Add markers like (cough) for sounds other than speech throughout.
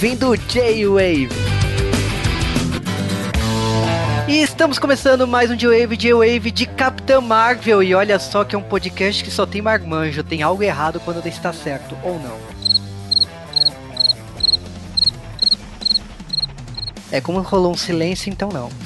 Ouvindo J-Wave. E estamos começando mais um J-Wave, J-Wave de Capitã Marvel. E olha só que é um podcast que só tem marmanjo. Tem algo errado quando está certo, ou não. É como rolou um silêncio, então não. (laughs)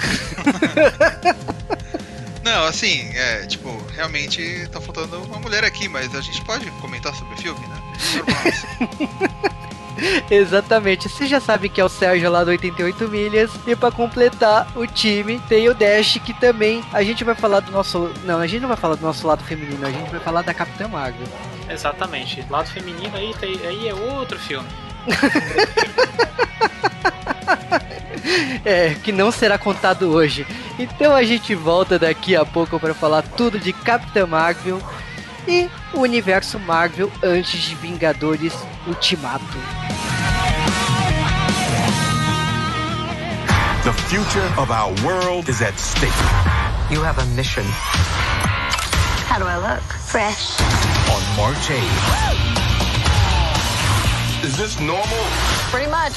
Não, assim, é, tipo, realmente tá faltando uma mulher aqui, mas a gente pode comentar sobre o filme, né? Normal, assim. (laughs) (laughs) Exatamente. Você já sabe que é o Sérgio lá do 88 milhas. E pra completar o time, tem o Dash, que também a gente vai falar do nosso. Não, a gente não vai falar do nosso lado feminino, a gente vai falar da Capitã Marvel. Exatamente. Lado feminino aí, aí é outro filme. (laughs) É, que não será contado hoje. Então a gente volta daqui a pouco para falar tudo de Capitã Marvel e o universo Marvel antes de Vingadores Ultimato. The future of our world is at stake. You have a mission How do I look? Fresh. On March 8th. Is this normal? Pretty much.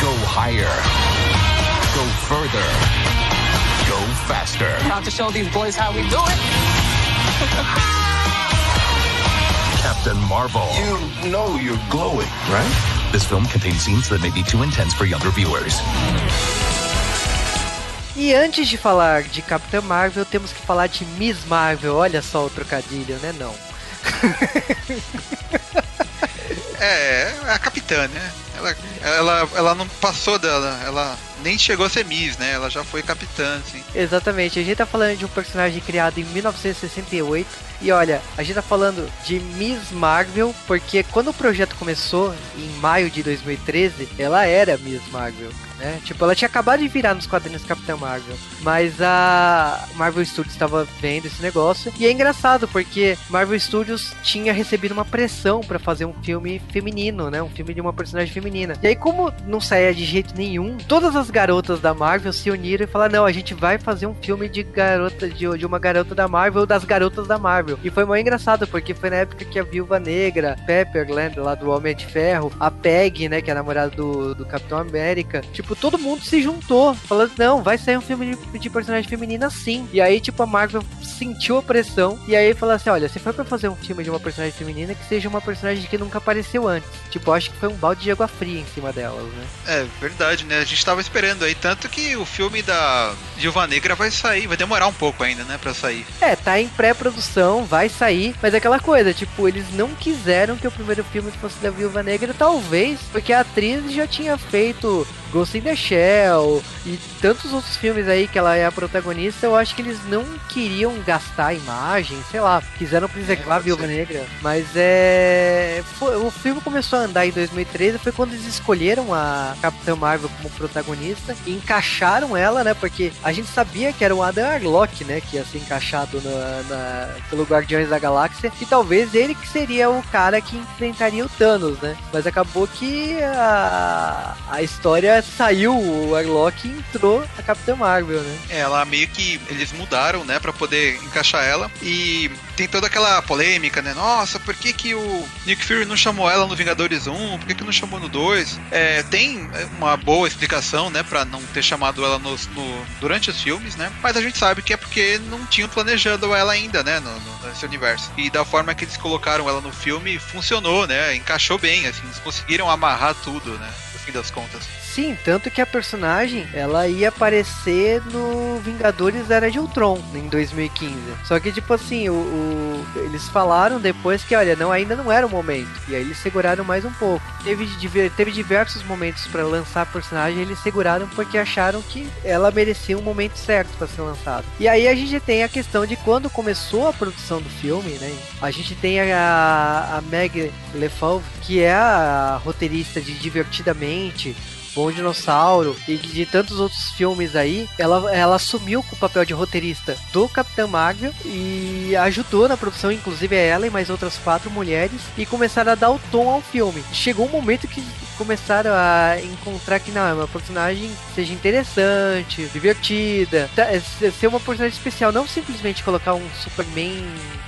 Go higher. Go further. Go faster. About to show these boys how we do it. (laughs) Captain Marvel. You know you're glowing. right? This film contains scenes that may be too intense for younger viewers. E antes de falar de Capitã Marvel, temos que falar de Miss Marvel. Olha só o trocadilho, né? Não. (laughs) É, é a capitã, né? Ela, ela, ela não passou dela, ela nem chegou a ser Miss, né? Ela já foi capitã, assim. Exatamente, a gente tá falando de um personagem criado em 1968. E olha, a gente tá falando de Miss Marvel, porque quando o projeto começou, em maio de 2013, ela era Miss Marvel. Né? Tipo, ela tinha acabado de virar nos quadrinhos Capitã Marvel. Mas a Marvel Studios estava vendo esse negócio. E é engraçado, porque Marvel Studios tinha recebido uma pressão para fazer um filme feminino, né? Um filme de uma personagem feminina. E aí, como não saía de jeito nenhum, todas as garotas da Marvel se uniram e falaram: não, a gente vai fazer um filme de garota, de, de uma garota da Marvel, das garotas da Marvel. E foi muito engraçado, porque foi na época que a Viúva Negra, Pepperland, lá do Homem de Ferro, a Peg, né, que é a namorada do, do Capitão América, tipo, todo mundo se juntou, falando: não, vai sair um filme de, de personagem feminina sim. E aí, tipo, a Marvel sentiu a pressão e aí falou assim: olha, se for pra fazer um filme de uma personagem feminina, que seja uma personagem que nunca apareceu antes. Tipo, acho que foi um balde de água fria em cima delas, né? É verdade, né? A gente tava esperando aí, tanto que o filme da Viúva Negra vai sair, vai demorar um pouco ainda, né, pra sair. É, tá em pré-produção, vai sair, mas é aquela coisa, tipo, eles não quiseram que o primeiro filme fosse da Viúva Negra, talvez, porque a atriz já tinha feito Ghost in the Shell e tantos outros filmes aí que ela é a protagonista, eu acho que eles não queriam gastar a imagem, sei lá, quiseram preservar a pode Viúva. Negra, mas é... foi- o filme começou a andar em 2013, foi quando eles escolheram a Capitã Marvel como protagonista e encaixaram ela, né, porque a gente sabia que era o Adam Arlock, né, que ia ser encaixado na, na- pelo Guardiões da Galáxia, e talvez ele que seria o cara que enfrentaria o Thanos, né, mas acabou que a, a história saiu, o Arlock e entrou a Capitã Marvel, né. É, ela meio que eles mudaram, né, Pra poder encaixar ela. E tem toda aquela polêmica, né? Nossa, por que, que o Nick Fury não chamou ela no Vingadores 1? Por que, que não chamou no 2? É, tem uma boa explicação, né, Pra não ter chamado ela no- durante os filmes, né? Mas a gente sabe que é porque não tinham planejado ela ainda, né, no, no- nesse universo. E da forma que eles colocaram ela no filme, funcionou, né? Encaixou bem, assim, eles conseguiram amarrar tudo, né? No fim das contas. Sim, tanto que a personagem ela ia aparecer no Vingadores Era de Ultron em 2015. Só que tipo assim, o, o- eles falaram depois que olha, não ainda não era o momento. E aí eles seguraram mais um pouco. Teve, teve diversos momentos pra lançar a personagem, eles seguraram porque acharam que ela merecia um momento certo pra ser lançada. E aí a gente tem a questão de quando começou a produção do filme, né? A gente tem a, a Meg LeFauve, que é a roteirista de Divertidamente, Bom Dinossauro e de tantos outros filmes aí, ela, ela assumiu o papel de roteirista do Capitão Marvel e ajudou na produção, inclusive é ela e mais outras quatro mulheres, e começaram a dar o tom ao filme. Chegou um momento que começaram a encontrar que não, é uma personagem seja interessante, divertida, tá- é ser ser uma personagem especial, não simplesmente colocar um Superman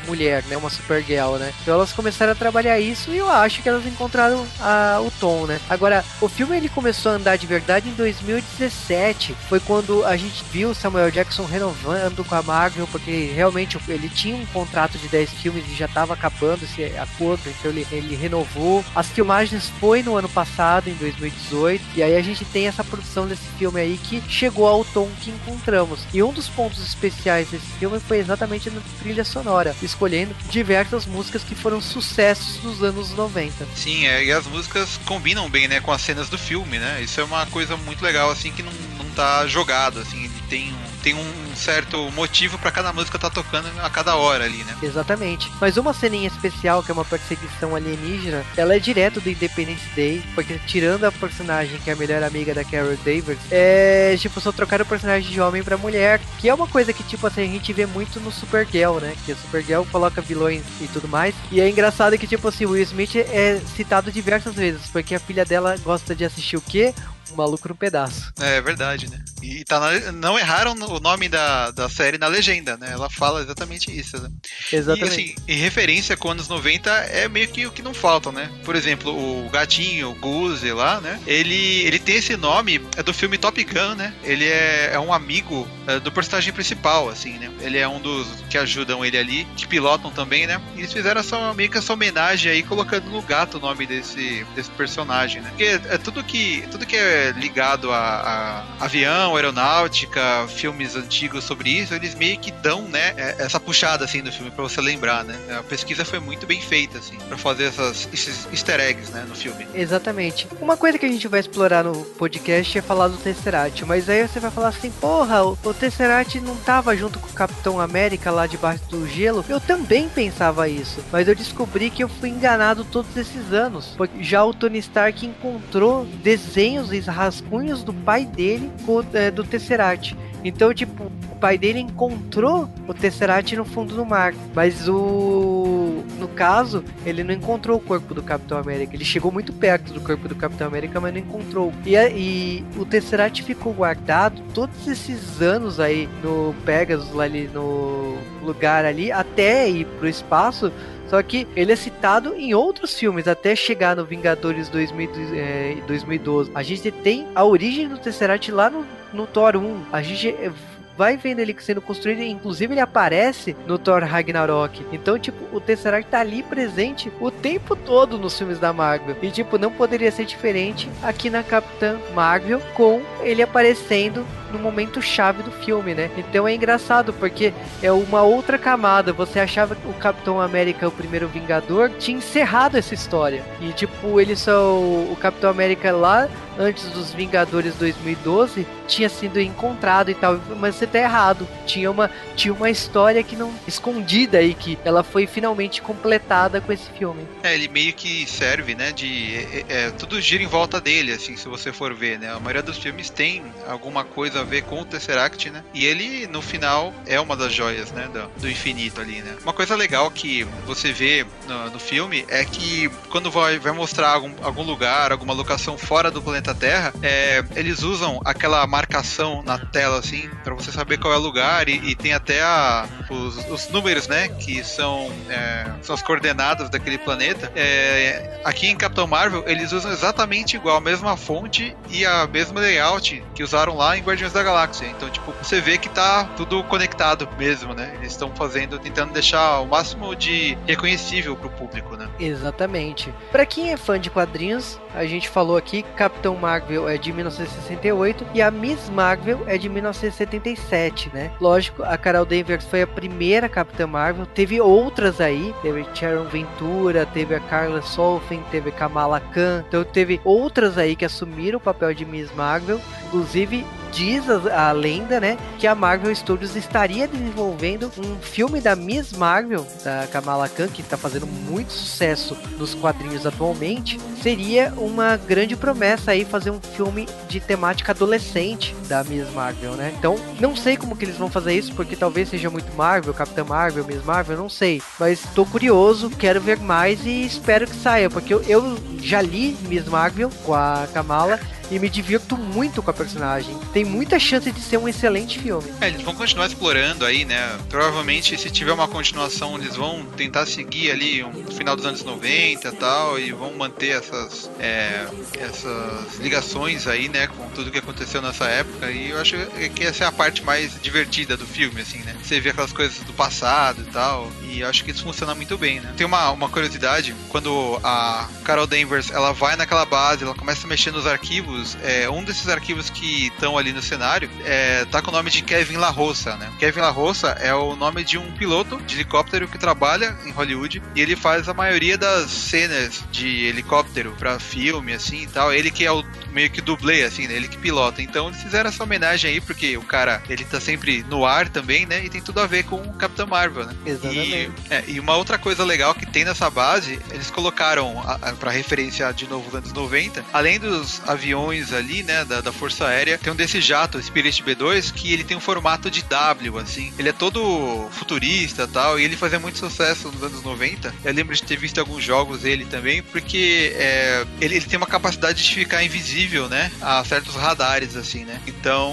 mulher, né, uma Supergirl, né. Então elas começaram a trabalhar isso e eu acho que elas encontraram a- o tom, né. Agora, o filme ele começou a andar de verdade em 2017, foi quando a gente viu Samuel Jackson renovando com a Marvel, porque realmente ele tinha um contrato de 10 filmes e já estava acabando esse acordo, então ele, ele renovou. As filmagens foi no ano passado, em 2018, e aí a gente tem essa produção desse filme aí que chegou ao tom que encontramos. E um dos pontos especiais desse filme foi exatamente na trilha sonora, escolhendo diversas músicas que foram sucessos dos anos 90. Sim, é, e as músicas combinam bem, né, com as cenas do filme, né? Isso é uma coisa muito legal, assim, que não, não tá jogado, assim, ele tem um, tem um certo motivo pra cada música tá tocando a cada hora ali, né? Exatamente. Mas uma ceninha especial, que é uma perseguição alienígena, ela é direto do Independence Day, porque tirando a personagem que é a melhor amiga da Carol Davis, é tipo, só trocaram o personagem de homem pra mulher, que é uma coisa que, tipo assim, a gente vê muito no Supergirl, né? Que a Supergirl coloca vilões e tudo mais. E é engraçado que, tipo assim, o Will Smith é citado diversas vezes, porque a filha dela gosta de assistir o quê? O Maluco no Pedaço. É verdade, né? E tá na- não erraram o nome da, da série na legenda, né? Ela fala exatamente isso, né? Exatamente. E assim, em referência com anos 90 é meio que o que não falta, né? Por exemplo, o gatinho, o Goose lá, né? Ele, ele tem esse nome, é do filme Top Gun, né? Ele é, é um amigo é, do personagem principal, assim, né? Ele é um dos que ajudam ele ali, que pilotam também, né? E eles fizeram essa, meio que essa homenagem aí, colocando no gato o nome desse, desse personagem, né? Porque é tudo que, tudo que é ligado a, a avião, aeronáutica, filmes antigos sobre isso, eles meio que dão, né, é- essa puxada assim do filme pra você lembrar, né? A pesquisa foi muito bem feita assim, para fazer essas esses easter eggs, né, no filme. Exatamente. Uma coisa que a gente vai explorar no podcast é falar do Tesseract, mas aí você vai falar assim, porra, o, o Tesseract não tava junto com o Capitão América lá debaixo do gelo? Eu também pensava isso, mas eu descobri que eu fui enganado todos esses anos, já o Tony Stark encontrou desenhos rascunhos do pai dele é, do Tesseract. Então, tipo, o pai dele encontrou o Tesseract no fundo do mar, mas o no caso, ele não encontrou o corpo do Capitão América. Ele chegou muito perto do corpo do Capitão América, mas não encontrou. E, e o Tesseract ficou guardado todos esses anos aí no Pegasus, ali no lugar ali, até ir pro espaço. Só que ele é citado em outros filmes, até chegar no Vingadores 2000, eh, 2012. A gente tem a origem do Tesseract lá no, no Thor 1. A gente eh, vai vendo ele sendo construído, inclusive ele aparece no Thor Ragnarok. Então, tipo, o Tesseract tá ali presente o tempo todo nos filmes da Marvel. E, tipo, não poderia ser diferente aqui na Capitã Marvel, com ele aparecendo no momento chave do filme, né? Então é engraçado, porque é uma outra camada. Você achava que o Capitão América, o primeiro Vingador, tinha encerrado essa história. E, tipo, ele só. O Capitão América lá, antes dos Vingadores 2012, tinha sido encontrado e tal. Mas você tá errado. Tinha uma, tinha uma história que não. escondida aí, que ela foi finalmente completada com esse filme. É, ele meio que serve, né, de é, é, tudo gira em volta dele, assim, se você for ver, né? A maioria dos filmes tem alguma coisa a ver com o Tesseract, né? E ele no final é uma das joias, né, do, do infinito ali, né? Uma coisa legal que você vê no, no filme é que quando vai, vai mostrar algum, algum lugar, alguma locação fora do planeta Terra, é, eles usam aquela marcação na tela assim para você saber qual é o lugar e, e tem até a, os, os números, né, que são, é, são as coordenadas daquele planeta. É, aqui em Capitão Marvel eles usam exatamente igual, a mesma fonte e a mesma layout que usaram lá em Guardiões Guardiões da Galáxia. Então, tipo, você vê que tá tudo conectado mesmo, né? Eles estão fazendo, tentando deixar o máximo de reconhecível pro público, né? Exatamente. Pra quem é fã de quadrinhos, a gente falou aqui, Capitão Marvel é de 1968 e a Miss Marvel é de 1977, né? Lógico, a Carol Danvers foi a primeira Capitã Marvel, teve outras aí, teve Sharon Ventura, teve a Carla Solfen, teve Kamala Khan, então teve outras aí que assumiram o papel de Miss Marvel, inclusive diz a, a, lenda, né, que a Marvel Studios estaria desenvolvendo um filme da Miss Marvel, da Kamala Khan, que está fazendo muito sucesso nos quadrinhos atualmente, seria uma grande promessa aí fazer um filme de temática adolescente da Miss Marvel, né? Então, não sei como que eles vão fazer isso, porque talvez seja muito Marvel, Capitã Marvel, Miss Marvel, não sei. Mas tô curioso, quero ver mais e espero que saia, porque eu, eu já li Miss Marvel com a Kamala e me divirto muito com a personagem. Tem muita chance de ser um excelente filme. É, eles vão continuar explorando aí, né? Provavelmente, se tiver uma continuação, eles vão tentar seguir ali um final dos anos 90 e tal, e vão manter essas, é, essas ligações aí, né, com tudo que aconteceu nessa época. E eu acho que essa é a parte mais divertida do filme, assim, né? Você vê aquelas coisas do passado e tal, e acho que isso funciona muito bem, né? Tem uma, uma curiosidade, quando a Carol Danvers, ela vai naquela base, ela começa a mexer nos arquivos arquivos, é, um desses arquivos que estão ali no cenário é, tá com o nome de Kevin La Roça, né? Kevin La Roça é o nome de um piloto de helicóptero que trabalha em Hollywood e ele faz a maioria das cenas de helicóptero para filme, assim e tal. Ele que é o meio que dublê, assim, né? Ele que pilota. Então eles fizeram essa homenagem aí, porque o cara, ele tá sempre no ar também, né? E tem tudo a ver com o Capitão Marvel, né? Exatamente. E, é, e uma outra coisa legal que tem nessa base, eles colocaram, para referenciar de novo os anos 90, além dos aviões ali, né, da, da Força Aérea, tem um desse jato, Spirit B2, que ele tem um formato de W, assim. Ele é todo futurista tal, e ele fazia muito sucesso nos anos 90. Eu lembro de ter visto alguns jogos dele também, porque é, ele, ele tem uma capacidade de ficar invisível, né, a certos radares, assim, né. Então,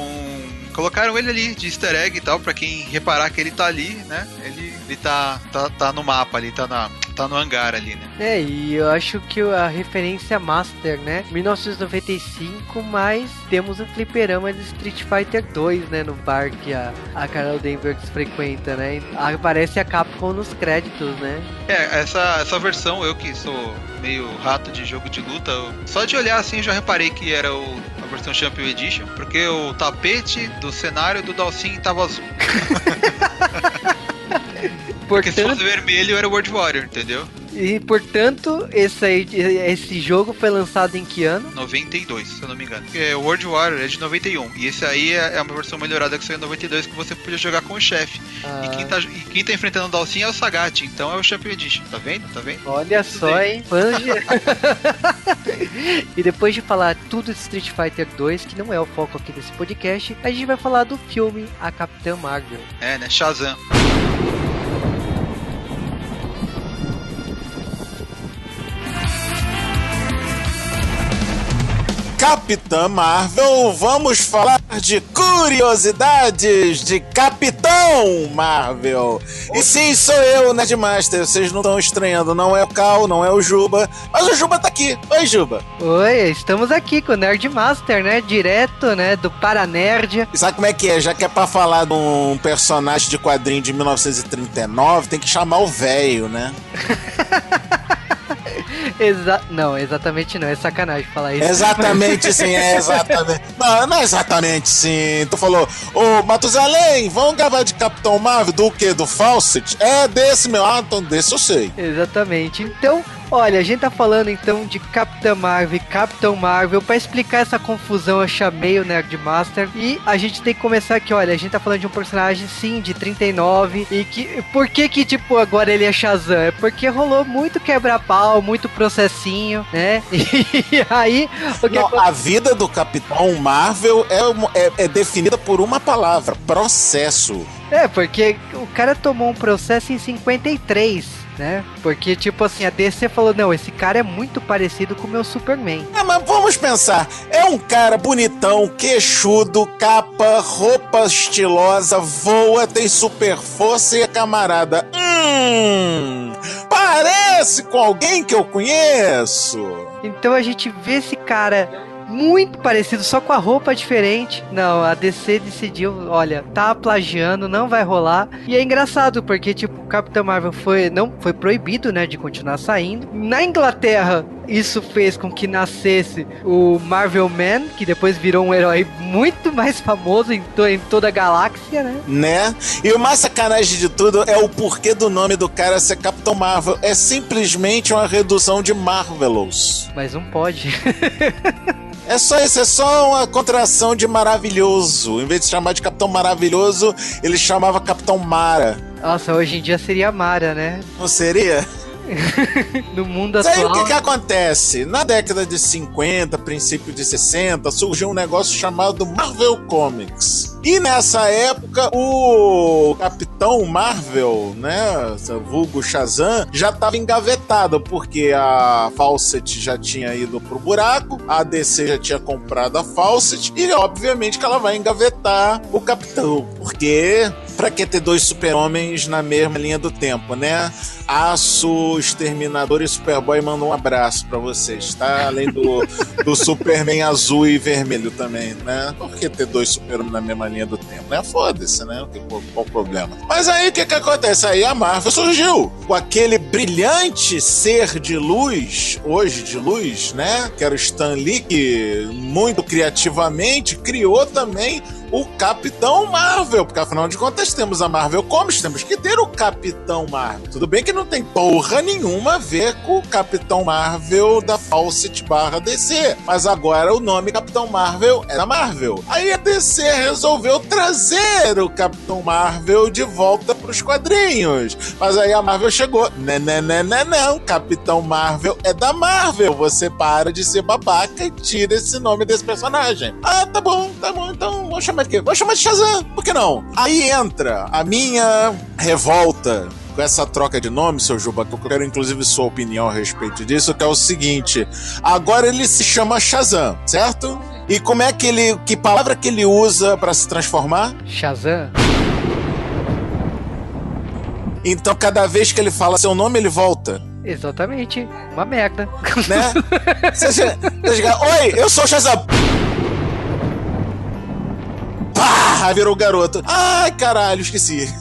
colocaram ele ali de easter egg e tal, pra quem reparar que ele tá ali, né? Ele, ele tá, tá, tá no mapa ali, tá, na, tá no hangar ali, né? É, e eu acho que a referência Master, né? 1995, mas temos o fliperama de Street Fighter 2, né? No bar que a, a Carol Danvers frequenta, né? Aparece a Capcom nos créditos, né? É, essa, essa versão, eu que sou meio rato de jogo de luta, eu, só de olhar assim já reparei que era o, a versão Champion Edition, porque o tapete do cenário do Dalsin tava azul. (laughs) Porque se fosse vermelho era World Warrior, entendeu? E portanto, esse, aí, esse jogo foi lançado em que ano? 92, se eu não me engano. É, World Warrior é de 91. E esse aí é uma versão melhorada que saiu em 92 que você podia jogar com o chefe. Ah. E, quem tá, e quem tá enfrentando o Dalsin é o Sagat, então é o Champion Edition. Tá vendo? Tá vendo? Olha tudo só, hein? Fanje. (laughs) e depois de falar tudo de Street Fighter 2, que não é o foco aqui desse podcast, a gente vai falar do filme A Capitã Marvel. É, né? Shazam. Capitã Marvel, vamos falar de curiosidades de Capitão Marvel. E sim, sou eu, Nerdmaster. Vocês não estão estranhando, não é o Cal, não é o Juba, mas o Juba tá aqui. Oi, Juba. Oi, estamos aqui com o Nerdmaster, né? Direto, né, do Paranerd. E sabe como é que é? Já que é pra falar de um personagem de quadrinho de 1939, tem que chamar o velho, né? (laughs) Exa não, exatamente não. É sacanagem falar isso. Exatamente (laughs) sim, é exatamente. Não, não é exatamente sim. Tu falou, ô Matusalém, vamos gravar de Capitão Marvel do que? Do Fawcett? É desse meu. Ah, então desse eu sei. Exatamente. Então, Olha, a gente tá falando então de Capitã Marvel e Capitão Marvel. Para explicar essa confusão, eu chamei o Nerdmaster. E a gente tem que começar aqui, olha, a gente tá falando de um personagem, sim, de 39. E que. Por que que, tipo, agora ele é Shazam? É porque rolou muito quebra-pau, muito processinho, né? (laughs) E aí. Não, a vida do Capitão Marvel é, é, é definida por uma palavra: processo. É, porque o cara tomou um processo em 53 né? Porque, tipo assim, a DC falou: não, esse cara é muito parecido com o meu Superman. É, mas vamos pensar: é um cara bonitão, queixudo, capa, roupa estilosa, voa, tem super força e é camarada. Hum, parece com alguém que eu conheço. Então a gente vê esse cara muito parecido, só com a roupa diferente. Não, a DC decidiu, olha, tá plagiando, não vai rolar. E é engraçado, porque, tipo, o Capitão Marvel foi, não, foi proibido, né, de continuar saindo. Na Inglaterra, isso fez com que nascesse o Marvel Man, que depois virou um herói muito mais famoso em, to em toda a galáxia, né? Né? E o mais sacanagem de tudo é o porquê do nome do cara ser Capitão Marvel. É simplesmente uma redução de Marvelous. Mas não pode. (laughs) É só isso, é só uma contração de maravilhoso. Em vez de chamar de Capitão Maravilhoso, ele chamava Capitão Mara. Nossa, hoje em dia seria Mara, né? Não seria? (laughs) no mundo atual. o que, que acontece? Na década de 50, princípio de 60, surgiu um negócio chamado Marvel Comics. E nessa época, o Capitão Marvel, né, vulgo Shazam, já estava engavetado, porque a Fawcett já tinha ido pro buraco, a DC já tinha comprado a Fawcett, e obviamente que ela vai engavetar o Capitão, porque pra que ter dois super-homens na mesma linha do tempo, né? Aço, Exterminador e Superboy mandam um abraço pra vocês, tá? Além do, do Superman azul e vermelho também, né? Por que ter dois super-homens na mesma linha do tempo, né? Foda-se, né? Qual, qual o problema? Mas aí o que que acontece? Aí a Marvel surgiu com aquele brilhante ser de luz, hoje de luz, né? Que era o Stan Lee, que muito criativamente criou também o Capitão Marvel, porque afinal de contas temos a Marvel Comics, temos que ter o Capitão Marvel. Tudo bem que não tem porra nenhuma a ver com o Capitão Marvel da Fawcett barra DC, mas agora o nome Capitão Marvel é da Marvel. Aí a DC resolveu trazer o Capitão Marvel de volta pros quadrinhos, mas aí a Marvel chegou, né, né, né, né, não, Capitão Marvel é da Marvel, você para de ser babaca e tira esse nome desse personagem. Ah, tá bom, tá bom, então vamos chamar de quê? Vamos chamar de Shazam, por que não? Aí entra a minha revolta com essa troca de nome, seu Juba, que eu quero inclusive sua opinião a respeito disso, que é o seguinte: agora ele se chama Shazam, certo? E como é que ele. Que palavra que ele usa pra se transformar? Shazam? Então, cada vez que ele fala seu nome, ele volta. Exatamente. Uma merda. Né? (laughs) Você chega- você chega, Oi, eu sou o Shazam! Pá! Virou o garoto. Ai, caralho, esqueci.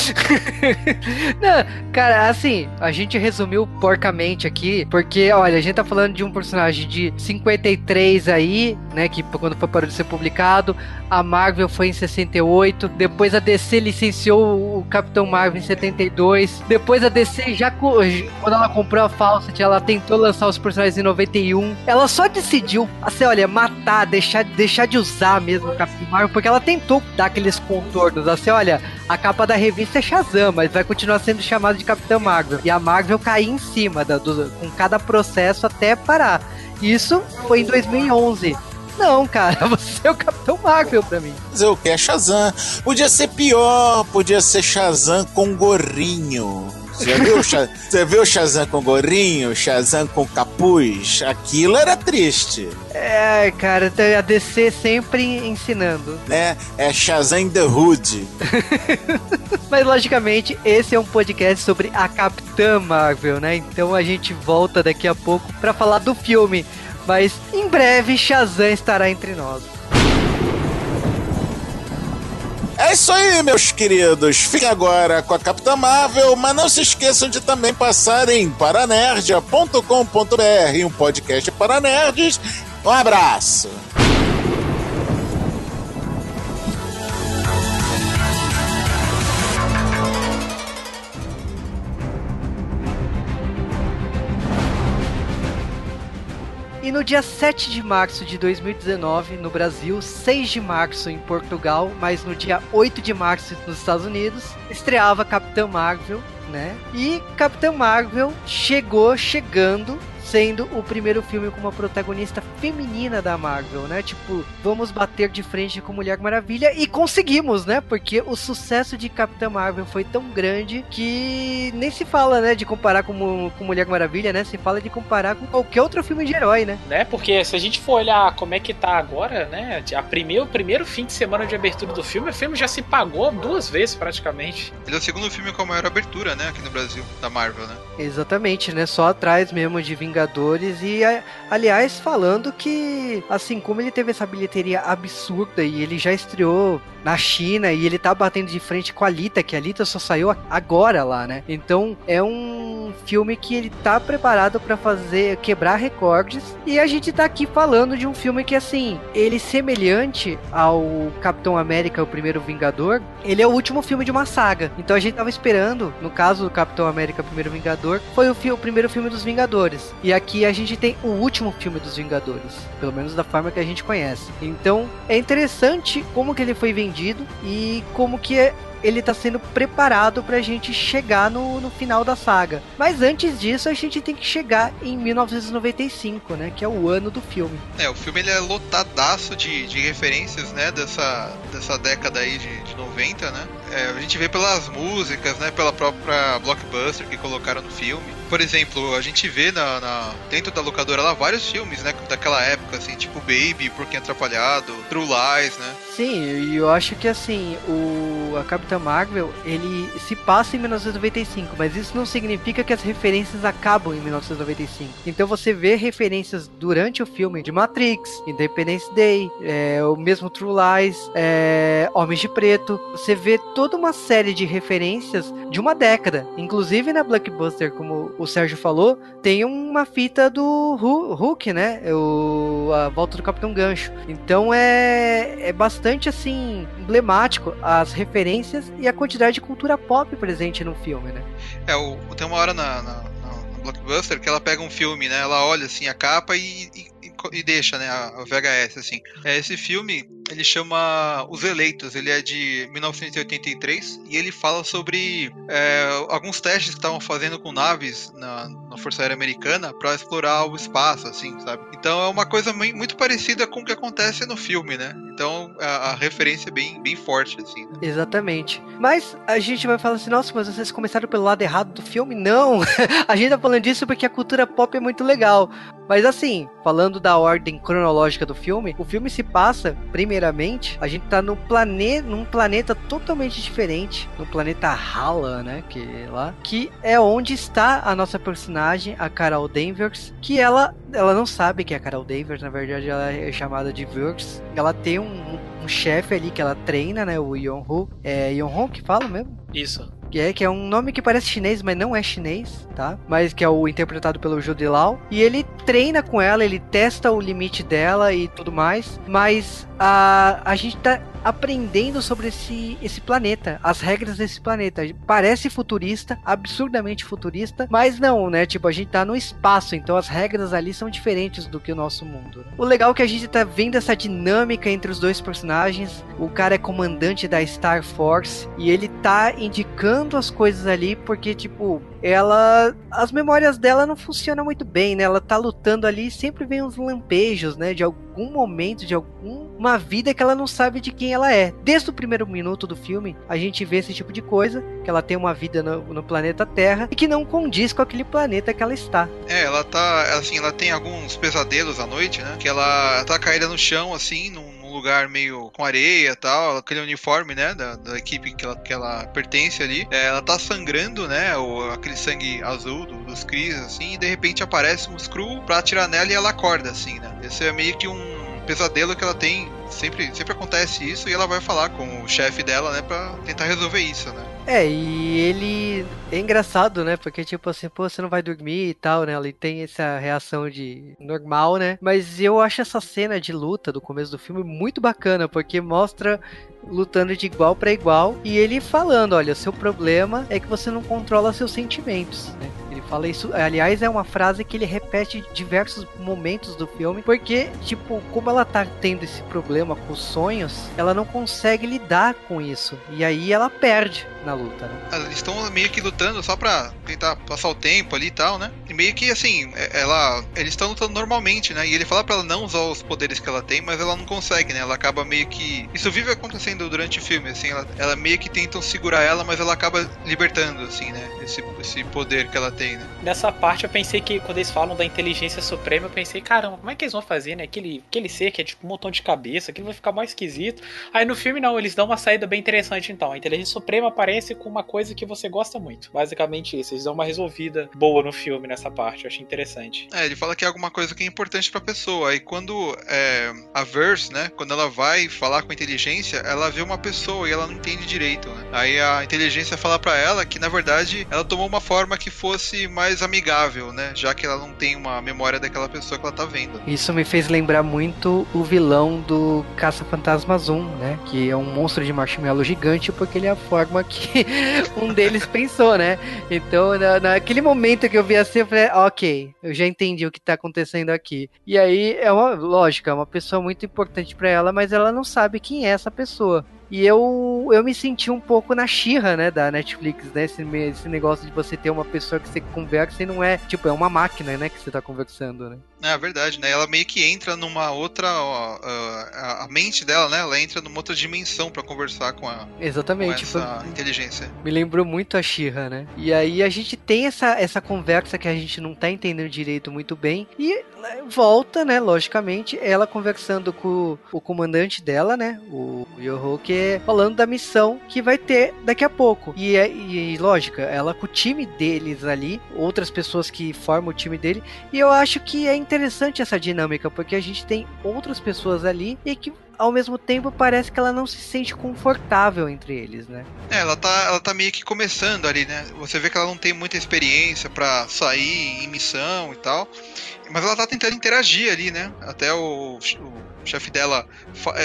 (laughs) Não, cara, assim, a gente resumiu porcamente aqui, porque, olha, a gente tá falando de um personagem de 53 aí, né, que quando foi parou de ser publicado, a Marvel foi em 68, depois a DC licenciou o Capitão Marvel em 72, depois a DC já, quando ela comprou a Fawcett, ela tentou lançar os personagens em 91, ela só decidiu, assim, olha, matar, deixar, deixar de usar mesmo o Capitão Marvel, porque ela tentou dar aqueles contornos, assim, olha, a capa da revista é Shazam, mas vai continuar sendo chamado de Capitão Marvel. E a Marvel cair em cima da, do- com cada processo até parar. Isso foi em 2011. Não, cara, (laughs) você é o Capitão Marvel pra mim. Fazer o que? É Shazam. Podia ser pior, podia ser Shazam com gorrinho. Você viu, (laughs) Você viu o Shazam com gorrinho? Shazam com capuz? Aquilo era triste, É, cara, a DC sempre ensinando. né? É Shazam the Hood. (laughs) Mas logicamente, esse é um podcast sobre a Capitã Marvel, né? Então a gente volta daqui a pouco pra falar do filme. Mas em breve Shazam estará entre nós. É isso aí, meus queridos. Fiquem agora com a Capitã Marvel, mas não se esqueçam de também passar em paranerdia.com.br, um podcast para nerds. Um abraço. E no dia 7 de março de 2019, no Brasil, 6 de março em Portugal, mas no dia 8 de março nos Estados Unidos, estreava Capitã Marvel, né? E Capitã Marvel chegou chegando sendo o primeiro filme com uma protagonista feminina da Marvel, né? Tipo, vamos bater de frente com Mulher Maravilha e conseguimos, né? Porque o sucesso de Capitã Marvel foi tão grande que nem se fala, né, de comparar com, com Mulher Maravilha, né? Se fala de comparar com qualquer outro filme de herói, né? né? Porque se a gente for olhar como é que tá agora, né? A primeiro, o primeiro fim de semana de abertura do filme, o filme já se pagou duas vezes praticamente. Ele é o segundo filme com a maior abertura, né, aqui no Brasil, da Marvel, né? Exatamente, né? Só atrás mesmo de Vingadores e, aliás, falando que, assim, como ele teve essa bilheteria absurda e ele já estreou na China e ele tá batendo de frente com a Alita, que a Alita só saiu agora lá, né? Então é um filme que ele tá preparado pra fazer quebrar recordes e a gente tá aqui falando de um filme que assim, ele semelhante ao Capitão América, o primeiro Vingador, ele é o último filme de uma saga. Então a gente tava esperando, no caso do Capitão América, o primeiro Vingador, foi o, o primeiro filme dos Vingadores. E aqui a gente tem o último filme dos Vingadores, pelo menos da forma que a gente conhece. Então é interessante como que ele foi vendido e como que é- ele tá sendo preparado pra gente chegar no, no final da saga. Mas antes disso, a gente tem que chegar em 1995, né? Que é o ano do filme. É, o filme ele é lotadaço de, de referências, né, dessa, dessa década aí de, de 90, né? É, a gente vê pelas músicas, né, pela própria blockbuster que colocaram no filme. Por exemplo, a gente vê na, na- dentro da locadora lá vários filmes, né, daquela época, assim, tipo Baby, Porquinho Atrapalhado, True Lies, né? Sim, e eu acho que assim, o a Capitã Marvel, ele se passa em 1995, mas isso não significa que as referências acabam em 1995. Então você vê referências durante o filme de Matrix, Independence Day, é, o mesmo True Lies, é, Homens de Preto. Você vê toda uma série de referências de uma década. Inclusive na Blockbuster, como o Sérgio falou, tem uma fita do Hu- Hulk, né? O, a volta do Capitão Gancho. Então é, é bastante assim emblemático as referências e a quantidade de cultura pop presente no filme, né? É, o, tem uma hora na, na, na- na Blockbuster que ela pega um filme, né? Ela olha assim a capa e, e, e deixa, né? A, VHS, assim. É, esse filme, ele chama Os Eleitos, ele é de 1983 e ele fala sobre é, alguns testes que estavam fazendo com naves na, na Força Aérea Americana para explorar o espaço, assim, sabe? Então é uma coisa mui- muito parecida com o que acontece no filme, né? Então a, a referência é bem, bem forte, assim. Né? Exatamente. Mas a gente vai falar assim, nossa, mas vocês começaram pelo lado errado do filme? Não! (laughs) a gente tá falando disso porque a cultura pop é muito legal. Mas assim, falando da ordem cronológica do filme, o filme se passa, primeiramente, a gente tá no plane num planeta totalmente diferente, no planeta Hala, né, que é lá, que é onde está a nossa personagem, a Carol Danvers, que ela ela não sabe que é a Carol Danvers, na verdade ela é chamada de Vers. Ela tem um, um chefe ali que ela treina, né, o Yonhu. É Yonhu que fala mesmo? Isso. Que é, que é um nome que parece chinês, mas não é chinês, tá? Mas que é o interpretado pelo Jude Law. E ele treina com ela, ele testa o limite dela e tudo mais. Mas a, a gente tá aprendendo sobre esse, esse planeta, as regras desse planeta. Parece futurista, absurdamente futurista, mas não, né? Tipo, a gente tá no espaço, então as regras ali são diferentes do que o nosso mundo. né? O legal é que a gente tá vendo essa dinâmica entre os dois personagens. O cara é comandante da Star Force e ele tá indicando as coisas ali porque, tipo, ela. As memórias dela não funcionam muito bem, né? Ela tá lutando ali e sempre vem uns lampejos, né? De algum momento, de alguma vida que ela não sabe de quem ela é. Desde o primeiro minuto do filme, a gente vê esse tipo de coisa, que ela tem uma vida no, no planeta Terra e que não condiz com aquele planeta que ela está. É, ela tá, assim, ela tem alguns pesadelos à noite, né? Que ela tá caída no chão, assim, num, lugar meio com areia e tal, aquele uniforme, né, da, da equipe que ela, que ela pertence ali. É, ela tá sangrando, né, o, aquele sangue azul do- dos Cris, assim, e de repente aparece um Skrull pra atirar nela e ela acorda, assim, né. Esse é meio que um pesadelo que ela tem, sempre, sempre acontece isso, e ela vai falar com o chefe dela, né, pra tentar resolver isso, né. É, e ele é engraçado, né? Porque, tipo assim, pô, você não vai dormir e tal, né? Ele tem essa reação de normal, né? Mas eu acho essa cena de luta do começo do filme muito bacana, porque mostra lutando de igual pra igual e ele falando: olha, seu problema é que você não controla seus sentimentos, né? Fala isso, aliás, é uma frase que ele repete em diversos momentos do filme, porque, tipo, como ela tá tendo esse problema com os sonhos, ela não consegue lidar com isso. E aí ela perde na luta, né? Eles estão meio que lutando só pra tentar passar o tempo ali e tal, né? E meio que assim, é- ela. Eles estão lutando normalmente, né? E ele fala pra ela não usar os poderes que ela tem, mas ela não consegue, né? Ela acaba meio que. Isso vive acontecendo durante o filme, assim, ela, ela meio que tentam segurar ela, mas ela acaba libertando, assim, né? Esse, esse poder que ela tem, né? Nessa parte eu pensei que quando eles falam da inteligência suprema, eu pensei, caramba, como é que eles vão fazer, né? Aquele, aquele ser que é tipo um montão de cabeça, aquilo vai ficar mais esquisito. Aí no filme não, eles dão uma saída bem interessante então. A inteligência suprema aparece com uma coisa que você gosta muito. Basicamente isso, eles dão uma resolvida boa no filme nessa essa parte, eu achei interessante. É, ele fala que é alguma coisa que é importante pra pessoa. E quando é, a Verse, né, quando ela vai falar com a inteligência, ela vê uma pessoa e ela não entende direito, né? Aí a inteligência fala pra ela que, na verdade, ela tomou uma forma que fosse mais amigável, né? Já que ela não tem uma memória daquela pessoa que ela tá vendo. Isso me fez lembrar muito o vilão do Caça-Fantasmas 1, né? Que é um monstro de marshmallow gigante, porque ele é a forma que (laughs) um deles pensou, né? Então, na, naquele momento que eu vi assim, eu falei, ok, eu já entendi o que tá acontecendo aqui. E aí, é uma lógica, é uma pessoa muito importante pra ela, mas ela não sabe quem é essa pessoa. E eu, eu me senti um pouco na xirra, né, da Netflix, né? Esse, esse negócio de você ter uma pessoa que você conversa e não é, tipo, é uma máquina, né, que você tá conversando, né? É verdade, né? Ela meio que entra numa outra. ó, a- a mente dela, né? Ela entra numa outra dimensão pra conversar com, a, com Exatamente. foi- essa inteligência. Me lembrou muito a Xirra, né? E aí a gente tem essa, essa conversa que a gente não tá entendendo direito muito bem. E né, volta, né, logicamente, ela conversando com o comandante dela, né? O Yohoke, falando da missão que vai ter daqui a pouco. E, é- e lógica, ela com o time deles ali, outras pessoas que formam o time dele. E eu acho que é interessante essa dinâmica, porque a gente tem outras pessoas ali e que. Ao mesmo tempo, parece que ela não se sente confortável entre eles, né? É, ela tá, ela tá meio que começando ali, né? Você vê que ela não tem muita experiência pra sair em missão e tal. Mas ela tá tentando interagir ali, né? Até o, o chefe dela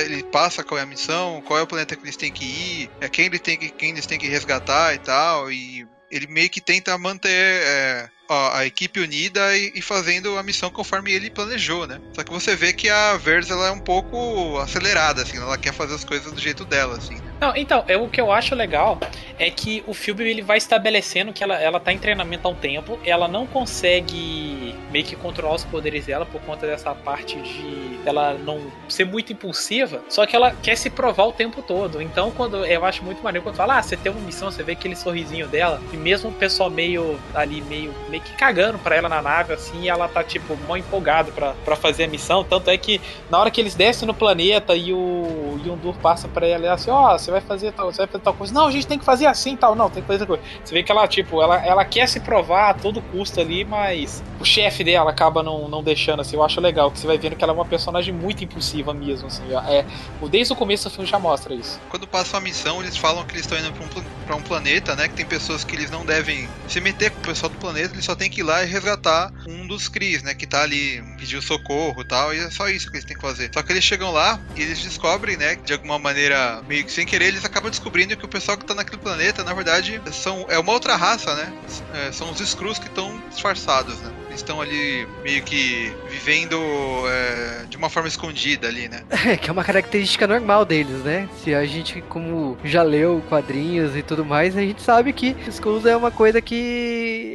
ele passa qual é a missão, qual é o planeta que eles têm que ir, é quem, ele tem que, quem eles têm que resgatar e tal. E ele meio que tenta manter é, a, a equipe unida e, e fazendo a missão conforme ele planejou, né? Só que você vê que a Vers ela é um pouco acelerada, assim, ela quer fazer as coisas do jeito dela, assim. né? Não, então, eu, o que eu acho legal é que o filme ele vai estabelecendo que ela, ela tá em treinamento há um tempo, ela não consegue meio que controlar os poderes dela por conta dessa parte de ela não ser muito impulsiva, só que ela quer se provar o tempo todo. Então, quando eu acho muito maneiro quando fala, ah, você tem uma missão, você vê aquele sorrisinho dela, e mesmo o pessoal meio ali, meio, meio que cagando pra ela na nave, assim, e ela tá, tipo, mó empolgado pra, pra fazer a missão. Tanto é que na hora que eles descem no planeta e o Yondur passa pra ela, ela assim, ó, você vai fazer tal, você vai fazer tal coisa. Não, a gente tem que fazer assim tal. Não, tem que fazer tal coisa. Você vê que ela, tipo, ela, ela quer se provar a todo custo ali, mas o chefe dela acaba não, não deixando, assim. Eu acho legal, que você vai vendo que ela é uma personagem muito impulsiva mesmo, assim. É, desde o começo do filme já mostra isso. Quando passam a missão, eles falam que eles estão indo pra um, pra um planeta, né? Que tem pessoas que eles não devem se meter com o pessoal do planeta, eles só tem que ir lá e resgatar um dos Cris, né? Que tá ali, pediu socorro e tal, e é só isso que eles têm que fazer. Só que eles chegam lá e eles descobrem, né? De alguma maneira, meio que sem querer, eles acabam descobrindo que o pessoal que tá naquele planeta, na verdade, são, é uma outra raça, né? É, são os Skrulls que estão disfarçados, né? Eles estão ali meio que vivendo é, de uma forma escondida ali, né? (laughs) que é uma característica normal deles, né? Se a gente, como já leu quadrinhos e tudo mais, a gente sabe que Skulls é uma coisa que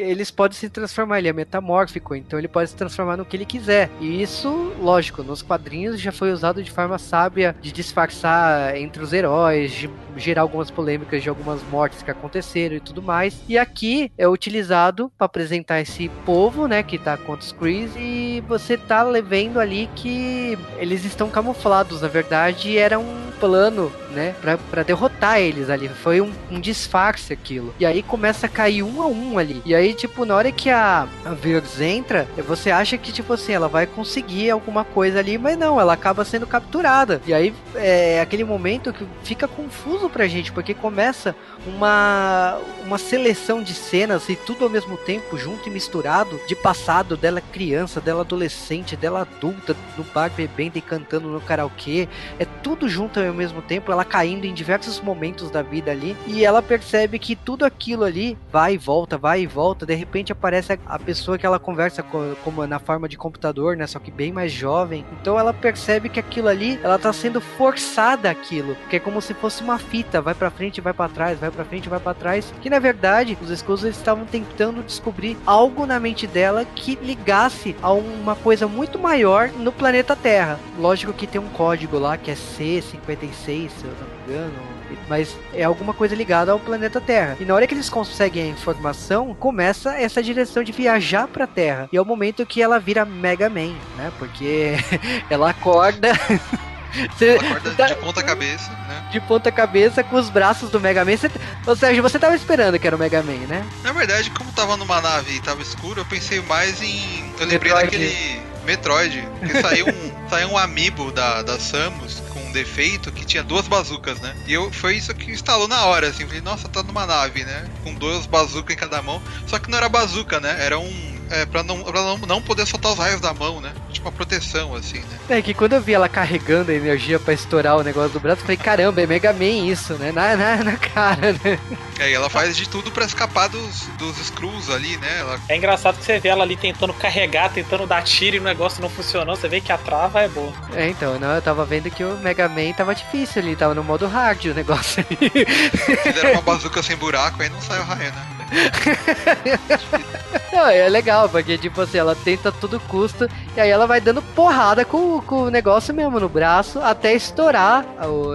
eles podem se transformar, ele é metamórfico, então ele pode se transformar no que ele quiser. E isso, lógico, nos quadrinhos já foi usado de forma sábia de disfarçar entre os heróis, de gerar algumas polêmicas de algumas mortes que aconteceram e tudo mais. E aqui é utilizado para apresentar esse povo, né, que tá contra os Krees e você tá vendo ali que eles estão camuflados, na verdade, era um plano, né, pra, derrotar eles ali. Foi um, um disfarce aquilo. E aí começa a cair um a um ali. E aí, tipo, na hora que a, a Virgs entra, você acha que, tipo assim, ela vai conseguir alguma coisa ali, mas não, ela acaba sendo capturada. E aí é aquele momento que fica confuso pra gente, porque começa uma, uma seleção de cenas e tudo ao mesmo tempo, junto e misturado, de passado dela criança, dela adolescente, dela adulta, no bar bebendo e cantando no karaokê. É tudo junto ao mesmo tempo, ela caindo em diversos momentos da vida ali, e ela percebe que tudo aquilo ali vai e volta, vai e volta. De repente aparece a, pessoa que ela conversa com, como na forma de computador, né? Só que bem mais jovem. Então ela percebe que aquilo ali, ela tá sendo forçada aquilo, que é como se fosse uma fita, vai para frente, vai para trás, vai para frente, vai para trás. Que na verdade os eles estavam tentando descobrir algo na mente dela que ligasse a uma coisa muito maior no planeta Terra. Lógico que tem um código lá que é C56, se eu não me engano. Mas é alguma coisa ligada ao planeta Terra. E na hora que eles conseguem a informação, começa essa direção de viajar pra Terra. E é o momento que ela vira Mega Man, né? Porque (laughs) ela acorda (laughs) Você Ela acorda tá de ponta cabeça, né? de ponta cabeça com os braços do Mega Man. Você- ou seja, você tava esperando que era o Mega Man, né? Na verdade, como tava numa nave e tava escuro, eu pensei mais em. Eu lembrei Metroid. daquele Metroid, que saiu um, (laughs) saiu um amiibo da, da Samus um defeito que tinha duas bazucas, né? E eu, foi isso que instalou na hora, assim. Falei, nossa, tá numa nave, né? Com duas bazucas em cada mão. Só que não era bazuca, né? Era um. É, pra não, pra não, não poder soltar os raios da mão, né? Tipo uma proteção, assim, né? É que quando eu vi ela carregando a energia pra estourar o negócio do braço, eu falei, caramba, é Mega Man isso, né? Na, na, na cara, né? É, e ela faz de tudo pra escapar dos, dos Screws ali, né? Ela É engraçado que você vê ela ali tentando carregar, tentando dar tiro e o negócio não funcionou. Você vê que a trava é boa. É, então, não, eu tava vendo que o Mega Man tava difícil ali, tava no modo hard o negócio ali. fizeram uma bazuca sem buraco, aí não saiu raio, né? (laughs) Não, é legal, porque tipo assim, ela tenta a todo custo e aí ela vai dando porrada com, com o negócio mesmo no braço até estourar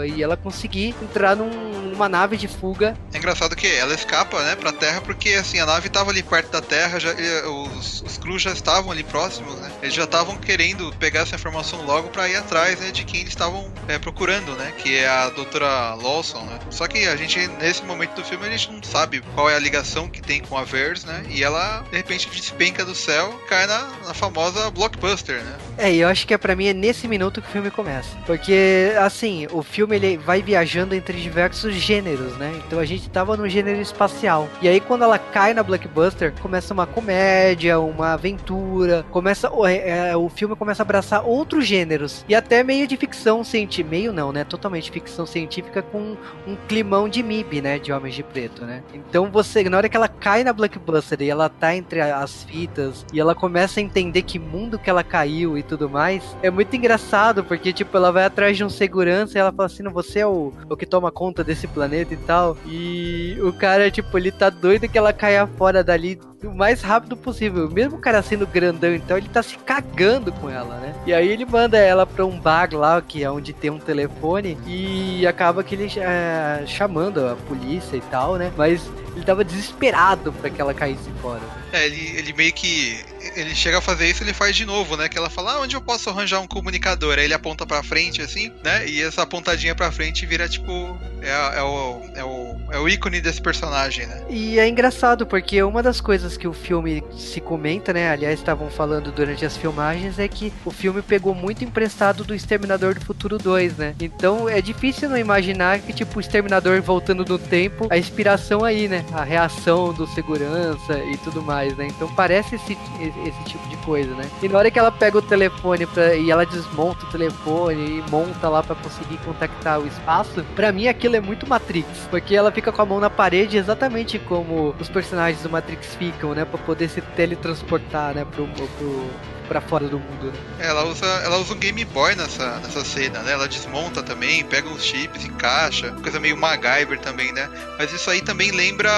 e ela conseguir entrar num- numa nave de fuga. É engraçado que ela escapa, né, pra Terra, porque assim, a nave tava ali perto da Terra, já, os, os Crus já estavam ali próximos, né? Eles já estavam querendo pegar essa informação logo pra ir atrás, né, de quem eles estavam é, procurando, né? Que é a doutora Lawson, né? Só que a gente, nesse momento do filme, a gente não sabe qual é a ligação que tem com a Verse, né? E ela, de repente, despenca do céu cai na, na famosa blockbuster, né? É, e eu acho que é pra mim é nesse minuto que o filme começa. Porque, assim, o filme ele vai viajando entre diversos gêneros, né? Então a gente tava no gênero espacial. E aí quando ela cai na blockbuster, começa uma comédia, uma aventura, começa o, é, é, o filme começa a abraçar outros gêneros e até meio de ficção científica, meio não, né? Totalmente ficção científica com um climão de MIB, né? De Homens de Preto, né? Então você, na hora que ela cai na blockbuster e ela tá entre as fitas e ela começa a entender que mundo que ela caiu e tudo mais, é muito engraçado porque tipo ela vai atrás de um segurança e ela fala assim, não, você é o, o que toma conta desse planeta e tal. E o cara tipo ele tá doido que ela caia fora dali o mais rápido possível. Mesmo o cara sendo grandão, então ele tá se cagando com ela, né? E aí ele manda ela pra um bar lá, que é onde tem um telefone, e acaba que ele é, chamando a polícia e tal, né? Mas ele tava desesperado pra que ela caísse fora. É, ele, ele meio que. Ele chega a fazer isso, ele faz de novo, né? Que ela fala, ah, onde eu posso arranjar um comunicador? Aí ele aponta pra frente, assim, né? E essa apontadinha pra frente vira tipo. É, é o, é, o, é o ícone desse personagem, né? E é engraçado porque uma das coisas que o filme se comenta, né? Aliás, estavam falando durante as filmagens, é que o filme pegou muito emprestado do Exterminador do Futuro 2, né? Então é difícil não imaginar que, tipo, o Exterminador voltando no tempo, a inspiração aí, né? A reação do segurança e tudo mais, né? Então parece esse, esse tipo de coisa, né? E na hora que ela pega o telefone pra, e ela desmonta o telefone e monta lá pra conseguir contactar o espaço, pra mim aquilo é muito Matrix, porque ela fica com a mão na parede exatamente como os personagens do Matrix ficam, né? Pra poder se teletransportar, né? Pro, pro, pra fora do mundo, né? Ela usa, ela usa um Game Boy nessa, nessa cena, né? Ela desmonta também, pega os chips, encaixa, coisa meio MacGyver também, né? Mas isso aí também lembra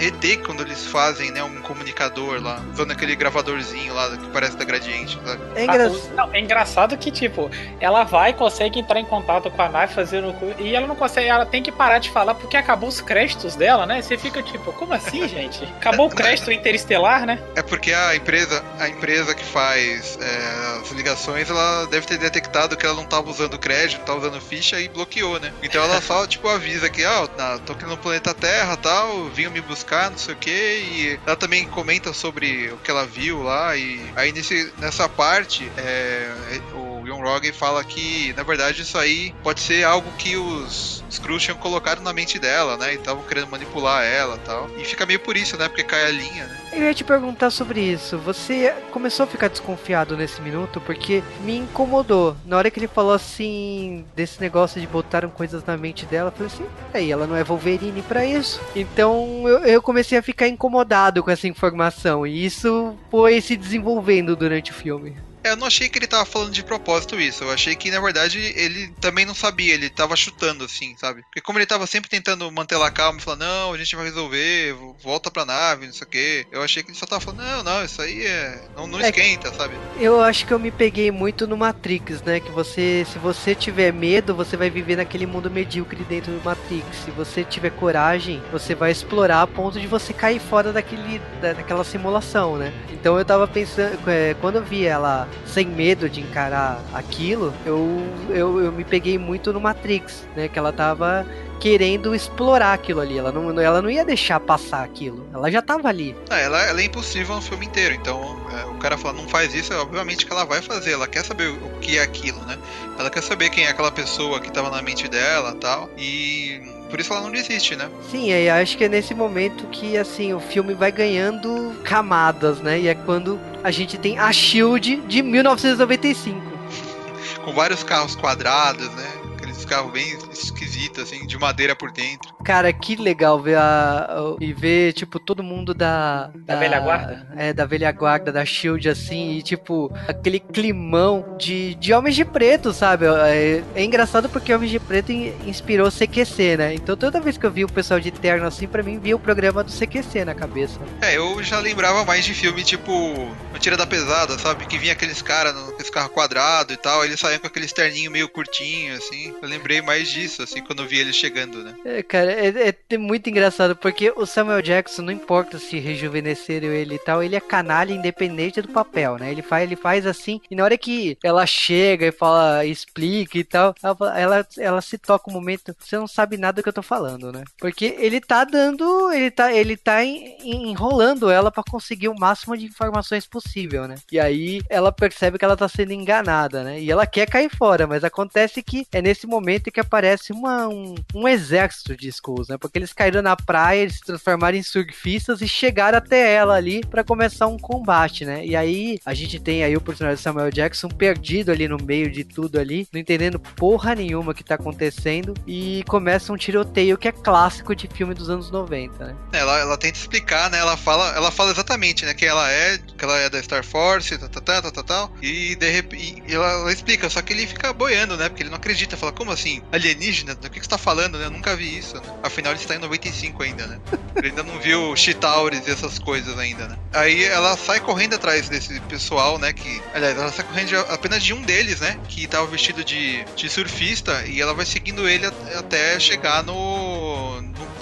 ET quando eles fazem, né, um comunicador lá, usando aquele gravadorzinho lá que parece da Gradiente, sabe? É Ah, engraçado. o- não, é engraçado que, tipo, ela vai, consegue entrar em contato com a nave, fazendo. E ela não consegue, ela tem que parar de falar porque acabou os créditos dela, né? Você fica tipo, como assim, (laughs) gente? Acabou o crédito interestelar, né? É porque a empresa, a empresa que faz é, as ligações, ela deve ter detectado que ela não tava usando crédito, tava usando ficha e bloqueou, né? Então ela (laughs) só, tipo, avisa que, ó, ah, tô aqui no planeta Terra tal, vinham me buscar, não sei o que, e ela também comenta sobre o que ela viu lá, e aí nesse, nessa parte, é, o Young Rogan fala que, na verdade, isso aí pode ser algo que os Skrulls tinham colocado na mente dela, né? E estavam querendo manipular ela tal. E fica meio por isso, né? Porque cai a linha, né? Eu ia te perguntar sobre isso. Você começou a ficar desconfiado nesse minuto porque me incomodou. Na hora que ele falou assim, desse negócio de botaram coisas na mente dela, eu falei assim, aí ela não é Wolverine pra isso. Então eu, eu comecei a ficar incomodado com essa informação. E isso foi se desenvolvendo durante o filme. É, eu não achei que ele tava falando de propósito isso. Eu achei que, na verdade, ele também não sabia, ele tava chutando, assim, sabe? Porque como ele tava sempre tentando manter ela calma falar, não, a gente vai resolver, volta pra nave, não sei o quê. Eu achei que ele só tava falando, não, não, isso aí é. Não, não É esquenta, sabe? Eu acho que eu me peguei muito no Matrix, né? Que você, se você tiver medo, você vai viver naquele mundo medíocre dentro do Matrix. Se você tiver coragem, você vai explorar a ponto de você cair fora daquele, da- daquela simulação, né? Então eu tava pensando, é, quando eu vi ela sem medo de encarar aquilo, eu, eu, eu me peguei muito no Matrix, né? Que ela tava querendo explorar aquilo ali. Ela não, ela não ia deixar passar aquilo. Ela já tava ali. Ah, ela, ela é impossível no filme inteiro. Então, é, o cara fala, não faz isso, é, obviamente que ela vai fazer. Ela quer saber o que é aquilo, né? Ela quer saber quem é aquela pessoa que tava na mente dela tal. E por isso ela não desiste, né? Sim, e acho que é nesse momento que assim o filme vai ganhando camadas, né? E é quando a gente tem a Shield de 1995. Com vários carros quadrados, né? Carros bem esquisitos, assim, de madeira por dentro. Cara, que legal ver a. E ver, tipo, todo mundo da. Da velha guarda? É, da velha guarda, da Shield, assim, e tipo, aquele climão de, de Homens de Preto, sabe? É, é engraçado porque Homens de Preto in- inspirou CQC, né? Então toda vez que eu vi o pessoal de terno assim, pra mim via o programa do CQC na cabeça. É, eu já lembrava mais de filme tipo O Tira da Pesada, sabe? Que vinha aqueles caras com esse carro quadrado e tal, eles saíam com aqueles terninho meio curtinho, assim. Eu lembrei mais disso, assim, quando eu vi eles chegando, né? É, cara, é, é muito engraçado porque o Samuel Jackson, não importa se rejuvenesceram ele e tal, ele é canalha independente do papel, né? Ele faz, ele faz assim, e na hora que ela chega e fala, explica e tal, ela, ela, ela se toca um momento, você não sabe nada do que eu tô falando, né? Porque ele tá dando, ele tá, ele tá en- enrolando ela pra conseguir o máximo de informações possível, né? E aí ela percebe que ela tá sendo enganada, né? E ela quer cair fora, mas acontece que é nesse momento que aparece uma, um, um exército de Skulls, né? Porque eles caíram na praia, eles se transformaram em surfistas e chegaram até ela ali pra começar um combate, né? E aí a gente tem aí o personagem Samuel Jackson perdido ali no meio de tudo ali, não entendendo porra nenhuma que tá acontecendo e começa um tiroteio que é clássico de filme dos anos 90, né? Ela, ela tenta explicar, né? Ela fala, ela fala exatamente, né? Que ela é, que ela é da Star Force, tal, tal, tal, tal, tal, tal. E de repente ela, ela explica, só que ele fica boiando, né? Porque ele não acredita. Fala, como assim? Alienígena? Do que, que você tá falando, né? Eu nunca vi isso, né? Afinal, ele está em 95 ainda, né? Ele ainda não viu Chitauris e essas coisas ainda, né? Aí ela sai correndo atrás desse pessoal, né? Que. Aliás, ela sai correndo de- apenas de um deles, né? Que tava vestido de, de surfista. E ela vai seguindo ele até chegar no.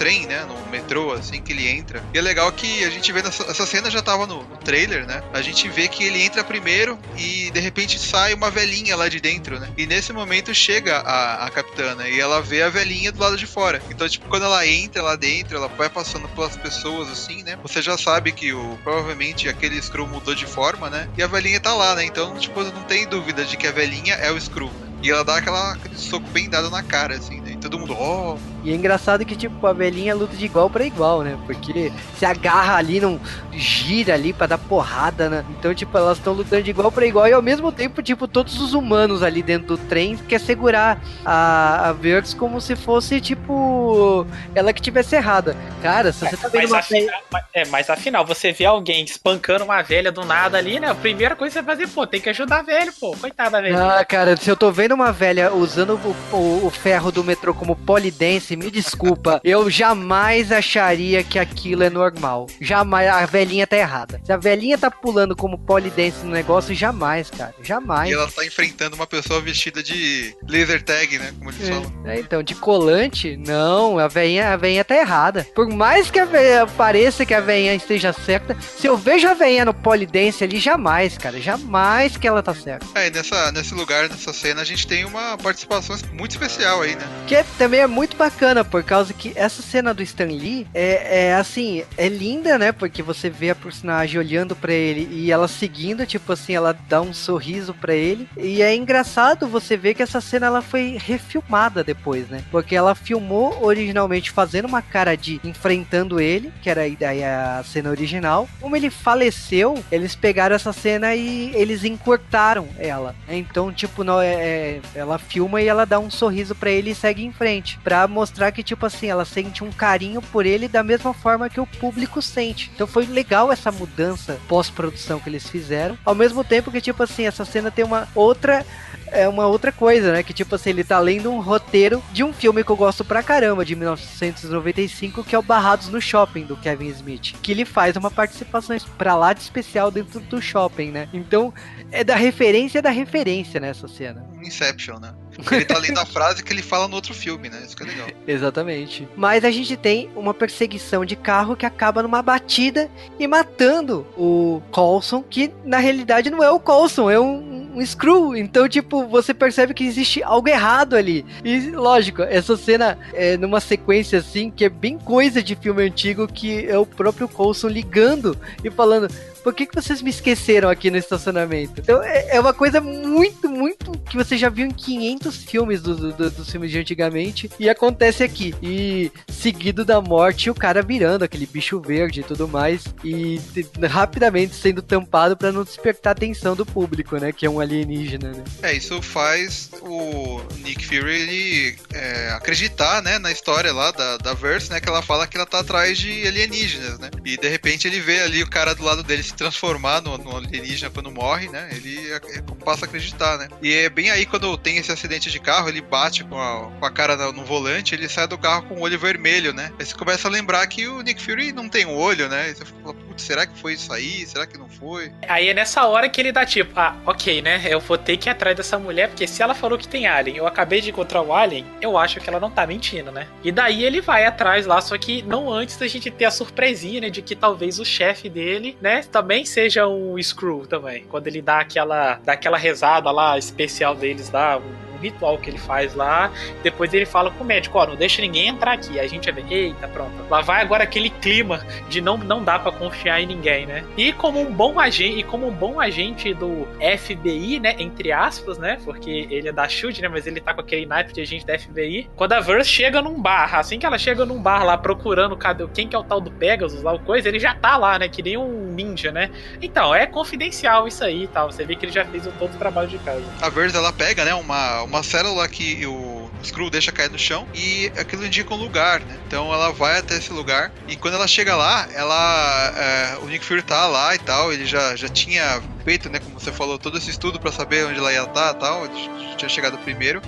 Trem, né? No metrô, assim que ele entra. E é legal que a gente vê nessa essa cena já tava no, no trailer, né? A gente vê que ele entra primeiro e de repente sai uma velhinha lá de dentro, né? E nesse momento chega a, a capitã, né? E ela vê a velhinha do lado de fora. Então, tipo, quando ela entra lá dentro, ela vai passando pelas pessoas assim, né? Você já sabe que o provavelmente aquele Screw mudou de forma, né? E a velhinha tá lá, né? Então, tipo, não tem dúvida de que a velhinha é o Screw, né? E ela dá aquela, aquele soco bem dado na cara, assim, né? E todo mundo, oh, E é engraçado que, tipo, a velhinha luta de igual pra igual, né? Porque se agarra ali, não gira ali pra dar porrada, né? Então, tipo, elas estão lutando de igual pra igual e ao mesmo tempo, tipo, todos os humanos ali dentro do trem quer segurar a, a Verx como se fosse, tipo, ela que tivesse errada. Cara, se você tá vendo Mas uma afinal, mas- é, mas afinal, você vê alguém espancando uma velha do nada ali, né? A primeira coisa que você vai fazer, pô, tem que ajudar a velha, pô. Coitada da velha. Ah, cara, se eu tô vendo uma velha usando o, o- o ferro do metrô como polidense, me desculpa, eu jamais acharia que aquilo é normal. Jamais, a velhinha tá errada. Se a velhinha tá pulando como polidense no negócio, jamais, cara, jamais. E ela tá enfrentando uma pessoa vestida de laser tag, né? Como eles falam. É, então, de colante, não, a veinha, a veinha tá errada. Por mais que a veinha pareça que a veinha esteja certa, se eu vejo a veinha no polidense ali, jamais, cara, jamais que ela tá certa. É, e nessa, nesse lugar, nessa cena, a gente tem uma participação muito especial aí, né? Que é- também é muito bacana, por causa que essa cena do Stan Lee é, é assim, é linda, né? Porque você vê a personagem olhando pra ele e ela seguindo, tipo assim, ela dá um sorriso pra ele. E é engraçado você ver que essa cena ela foi refilmada depois, né? Porque ela filmou originalmente fazendo uma cara de enfrentando ele, que era a ideia a cena original. Como ele faleceu, eles pegaram essa cena e eles encurtaram ela. Então, tipo, não é, é- ela filma e ela dá um sorriso pra ele e segue em frente, Pra mostrar que tipo assim, ela sente um carinho por ele da mesma forma que o público sente. Então foi legal essa mudança pós-produção que eles fizeram, ao mesmo tempo que tipo assim, essa cena tem uma outra é uma outra coisa, né? Que tipo assim, ele tá lendo um roteiro de um filme que eu gosto pra caramba, de 1995, que é o Barrados no Shopping, do Kevin Smith. Que ele faz uma participação pra lá de especial dentro do shopping, né? Então, é da referência da referência nessa cena. Inception, né? Ele tá lendo a frase que ele fala no outro filme, né? Isso que é legal. (laughs) Exatamente. Mas a gente tem uma perseguição de carro que acaba numa batida e matando o Coulson, que na realidade não é o Coulson, é um, um Screw. Então, tipo, você percebe que existe algo errado ali. E, lógico, essa cena é numa sequência assim, que é bem coisa de filme antigo, que é o próprio Coulson ligando e falando: por que, que vocês me esqueceram aqui no estacionamento? Então é, é uma coisa muito, muito que você já viu em 500 filmes do, do, dos filmes de antigamente e acontece aqui. E seguido da morte, o cara virando aquele bicho verde e tudo mais e rapidamente sendo tampado para não despertar a atenção do público, né? Que é um alienígena, né? É, isso faz o Nick Fury ele é, acreditar, né, na história lá da, da Verse, né, que ela fala que ela tá atrás de alienígenas, né? E de repente ele vê ali o cara do lado dele se transformar no, no alienígena quando morre, né? Ele é, passa a acreditar, né? E é bem aí quando tem esse acidente de carro, ele bate com a, com a cara no, no volante, ele sai do carro com o olho vermelho, né? Aí você começa a lembrar que o Nick Fury não tem um olho, né? E você fala, putz, será que foi isso aí? Será que não foi? Aí é nessa hora que ele dá tipo, ah, ok, né? Eu vou ter que ir atrás dessa mulher, porque se ela falou que tem alien, eu acabei de encontrar o alien, eu acho que ela não tá mentindo, né? E daí ele vai atrás lá, só que não antes da gente ter a surpresinha, né? De que talvez o chefe dele, né? Também seja um Screw também. Quando ele dá aquela, dá aquela rezada lá especial deles lá, um ritual que ele faz lá. Depois ele fala com o médico: Ó, não deixa ninguém entrar aqui. A gente ver, eita, pronto. Lá vai agora aquele clima de não, não dá para confiar em ninguém, né? E como um bom agente, e como um bom agente do FBI, né? Entre aspas, né? Porque ele é da Shield, né? Mas ele tá com aquele naipe de agente da FBI. Quando a Verse chega num bar, assim que ela chega num bar lá procurando cadê, quem que é o tal do Pegasus lá, o coisa, ele já tá lá, né? Que nem um ninja, né? Então, é confidencial isso aí e tal. Você vê que ele já fez todo o trabalho de casa. A Verse ela pega, né? Uma, uma célula que o Skrull deixa cair no chão e aquilo indica um lugar, né? Então ela vai até esse lugar e quando ela chega lá, ela é, o Nick Fury tá lá e tal, ele já, já tinha feito, né, como você falou, todo esse estudo para saber onde ela ia estar, tal, ele tinha chegado primeiro.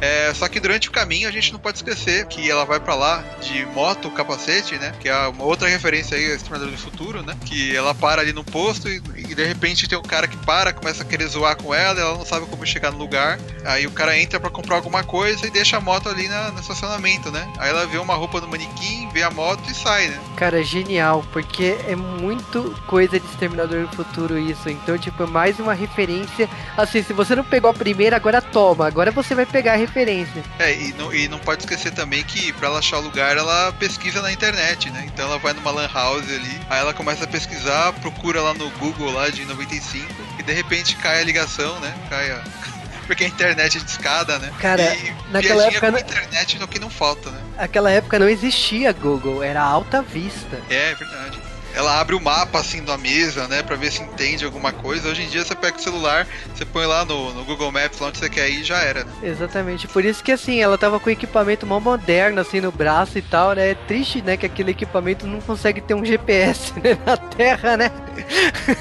É, só que durante o caminho a gente não pode esquecer que ela vai para lá de moto, capacete, né? Que é uma outra referência aí, Exterminador do Futuro, né? Que ela para ali no posto e, e, de repente tem um cara que para, começa a querer zoar com ela, ela não sabe como chegar no lugar. Aí o cara entra para comprar alguma coisa e deixa a moto ali na, no estacionamento, né? Aí ela vê uma roupa no manequim, vê a moto e sai, né? Cara, genial, porque é muito coisa de Exterminador do Futuro isso. Então, tipo, é mais uma referência. Assim, se você não pegou a primeira, agora toma. Agora você vai pegar a referência. É, e não, e não pode esquecer também que pra ela achar o lugar, ela pesquisa na internet, né? Então ela vai numa lan house ali, aí ela começa a pesquisar, procura lá no Google lá de 95 e de repente cai a ligação, né? Cai a... (laughs) Porque a internet é discada, né? Cara, e naquela época. Com a internet é o que não falta, né? Naquela época não existia Google, era alta vista. É, é verdade ela abre o mapa assim da mesa, né, para ver se entende alguma coisa. Hoje em dia você pega o celular, você põe lá no, no Google Maps, lá onde você quer ir e já era. Né? Exatamente. Por isso que assim, ela tava com equipamento mó moderno assim no braço e tal, né? É triste, né, que aquele equipamento não consegue ter um GPS (laughs) né, na Terra, né?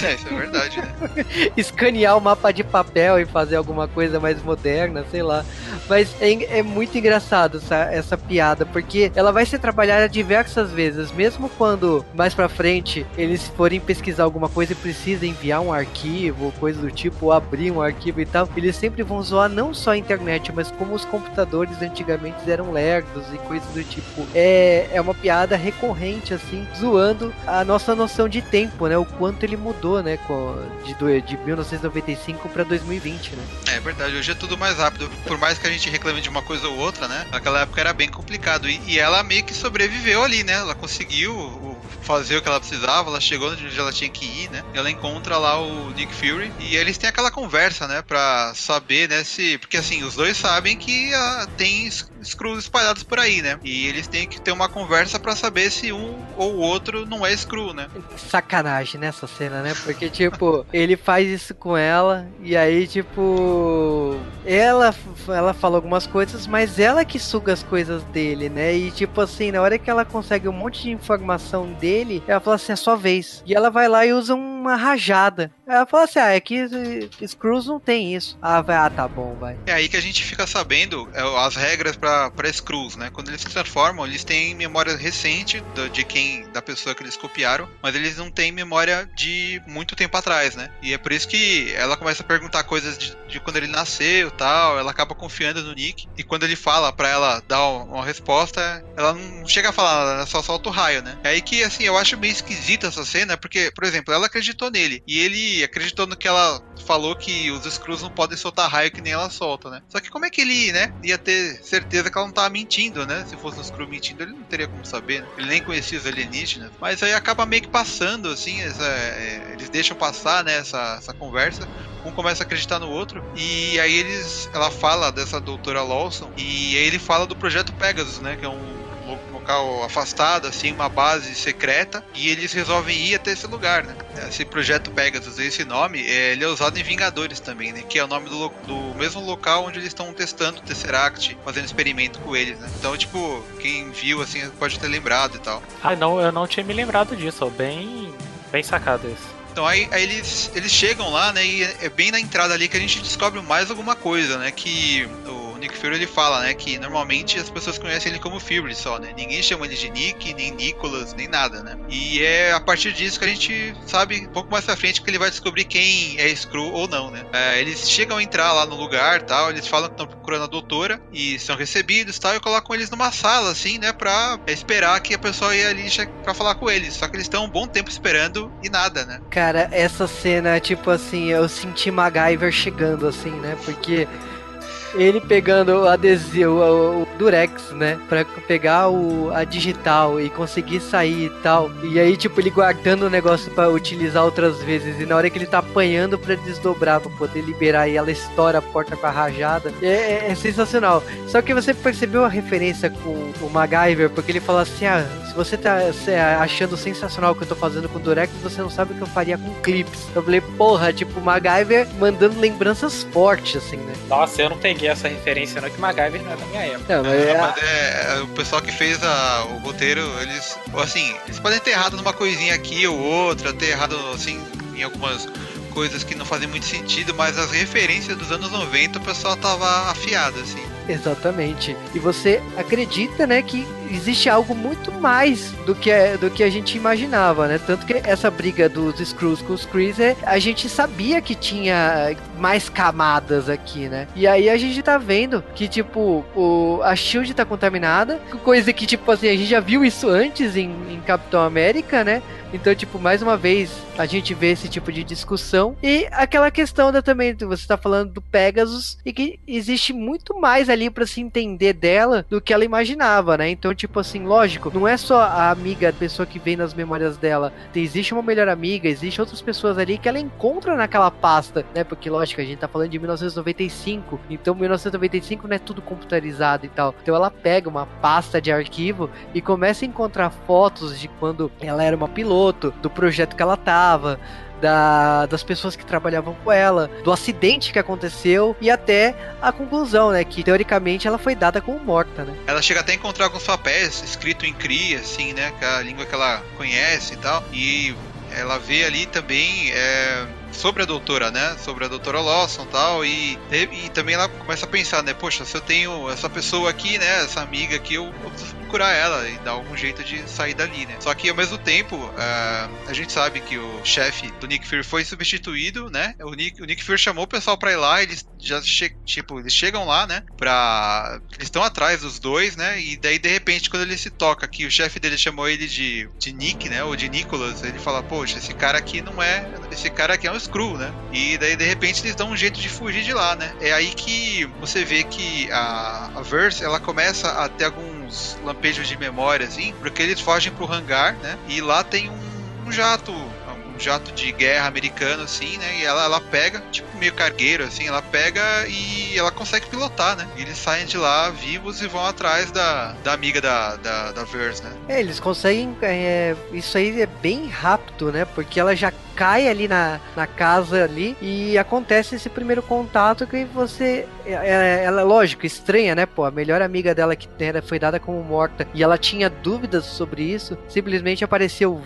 É, isso é verdade, né? (laughs) Escanear o mapa de papel e fazer alguma coisa mais moderna, sei lá. Mas é, é muito engraçado essa, essa piada, porque ela vai ser trabalhada diversas vezes, mesmo quando mais pra frente eles forem pesquisar alguma coisa e precisam enviar um arquivo, coisa do tipo, ou abrir um arquivo e tal, eles sempre vão zoar não só a internet, mas como os computadores antigamente eram lerdos e coisas do tipo. É, é uma piada recorrente, assim, zoando a nossa noção de tempo, né? O quanto ele mudou, né? De, de 1995 para 2020, né? É verdade, hoje é tudo mais rápido. Por mais que a gente reclame de uma coisa ou outra, né? Naquela época era bem complicado. E, e ela meio que sobreviveu ali, né? Ela conseguiu fazer o que ela precisava, ela chegou onde ela tinha que ir, né? Ela encontra lá o Nick Fury e eles têm aquela conversa, né, pra saber, né, se. Porque assim, os dois sabem que uh, tem Screws espalhados por aí, né? E eles têm que ter uma conversa para saber se um ou o outro não é Screw, né? Sacanagem nessa cena, né? Porque, tipo, (laughs) ele faz isso com ela e aí, tipo. Ela, ela fala algumas coisas, mas ela que suga as coisas dele, né? E, tipo assim, na hora que ela consegue um monte de informação dele, ela fala assim: é sua vez. E ela vai lá e usa um uma rajada. Ela fala assim: ah, é que Screws não tem isso. Ah, vai, ah, tá bom, vai. É aí que a gente fica sabendo é, as regras pra, pra Screws, né? Quando eles se transformam, eles têm memória recente do- de quem, da pessoa que eles copiaram, mas eles não têm memória de muito tempo atrás, né? E é por isso que ela começa a perguntar coisas de, de quando ele nasceu tal, ela acaba confiando no Nick, e quando ele fala pra ela dar uma resposta, ela não chega a falar, ela só solta o raio, né? É aí que, assim, eu acho meio esquisita essa cena, porque, por exemplo, ela acreditou nele, e ele acreditou no que ela falou que os Screws não podem soltar raio que nem ela solta, né? Só que como é que ele, né, ia ter certeza que ela não tava mentindo, né? Se fosse um Screw mentindo, ele não teria como saber, né? Ele nem conhecia os alienígenas. Mas aí acaba meio que passando, assim, essa- é, eles deixam passar, né, essa, essa conversa. Um começa a acreditar no outro. E aí eles. Ela fala dessa doutora Lawson. E aí ele fala do projeto Pegasus, né? Que é um local afastado, assim, uma base secreta. E eles resolvem ir até esse lugar, né? Esse projeto Pegasus, esse nome, é, ele é usado em Vingadores também, né? Que é o nome do, do mesmo local onde eles estão testando o Tesseract, fazendo experimento com eles, né? Então, tipo, quem viu, assim, pode ter lembrado e tal. Ah, não, eu não tinha me lembrado disso. Bem, bem sacado isso. Então aí, aí eles, eles chegam lá, né? E é bem na entrada ali que a gente descobre mais alguma coisa, né? Que o Nick Fury ele fala, né? Que normalmente as pessoas conhecem ele como Fury só, né? Ninguém chama ele de Nick, nem Nicholas, nem nada, né? E é a partir disso que a gente sabe um pouco mais pra frente que ele vai descobrir quem é Screw ou não, né? É, eles chegam a entrar lá no lugar tal, eles falam que estão procurando a doutora e são recebidos tal, e colocam eles numa sala, assim, né? Pra esperar que a pessoa ia ali pra falar com eles. Só que eles estão um bom tempo esperando e nada, né? Cara, essa cena, tipo assim, eu senti MacGyver chegando, assim, né? Porque ele pegando o adesivo, o, o Durex, né? Pra pegar o, a digital e conseguir sair e tal. E aí, tipo, ele guardando o negócio pra utilizar outras vezes. E na hora que ele tá apanhando pra desdobrar, pra poder liberar, e ela estoura a porta com a rajada. É, é- é sensacional. Só que você percebeu a referência com o MacGyver, porque ele fala assim: ah, se você tá se, achando sensacional o que eu tô fazendo com o Durex, você não sabe o que eu faria com clips. Eu falei, porra, tipo, o MacGyver mandando lembranças fortes, assim, né? Nossa, eu não peguei essa referência, não, que MacGyver não é da minha época. Não, mas É, é, mas o pessoal que fez a- o roteiro, eles. Assim, eles podem ter errado numa coisinha aqui ou outra, ter errado assim em algumas coisas que não fazem muito sentido, mas as referências dos anos 90 o pessoal tava afiado, assim. Exatamente. E você acredita, né, que existe algo muito mais do que, do que a gente imaginava, né? Tanto que essa briga dos Screws com os Freezer, a gente sabia que tinha mais camadas aqui, né? E aí a gente tá vendo que, tipo, o, a Shield tá contaminada, coisa que, tipo assim, a gente já viu isso antes em, em Capitão América, né? Então, tipo, mais uma vez a gente vê esse tipo de discussão. E aquela questão da também, você tá falando do Pegasus, e que existe muito mais ali pra se entender dela do que ela imaginava, né? Então, tipo assim, lógico, não é só a amiga, a pessoa que vem nas memórias dela. Existe uma melhor amiga, existe outras pessoas ali que ela encontra naquela pasta, né? Porque, lógico, a gente tá falando de 1995, então 1995 não é tudo computarizado e tal. Então ela pega uma pasta de arquivo e começa a encontrar fotos de quando ela era uma piloto, do projeto que ela tava, da- das pessoas que trabalhavam com ela, do acidente que aconteceu e até a conclusão, né? Que teoricamente ela foi dada como morta, né? Ela chega até a encontrar alguns papéis escrito em Cree, assim, né? Que é a língua que ela conhece e tal. E ela vê ali também é, sobre a doutora, né? Sobre a doutora Lawson e tal. E, também ela começa a pensar, né? Poxa, se eu tenho essa pessoa aqui, né? Essa amiga aqui, eu, eu preciso procurar ela e dar algum jeito de sair dali, né? Só que ao mesmo tempo, é, a gente sabe que o chefe do Nick Fury foi substituído, né? O Nick, o Nick Fury chamou o pessoal pra ir lá, eles já che tipo, eles chegam lá, né? Pra. Eles estão atrás dos dois, né? E daí, de repente, quando ele se toca que o chefe dele chamou ele de, de Nick, né? Ou de Nicholas, ele fala, poxa, esse cara aqui não é. Esse cara aqui é um Screw, né? E daí, de repente, eles dão um jeito de fugir de lá, né? É aí que você vê que a, a Verse ela começa a ter alguns lampejos de memória, assim, porque eles fogem pro hangar, né? E lá tem um, um jato. Um jato de guerra americano, assim, né? E ela, ela pega, tipo meio cargueiro, assim, ela pega e ela consegue pilotar, né? E eles saem de lá vivos e vão atrás da, da amiga da, da, da Verse, né? É, eles conseguem. é, isso aí é bem rápido, né? Porque ela já cai ali na, na casa ali e acontece esse primeiro contato que você. é- Ela, lógico, estranha, né? Pô, a melhor amiga dela que era, foi dada como morta e ela tinha dúvidas sobre isso, simplesmente apareceu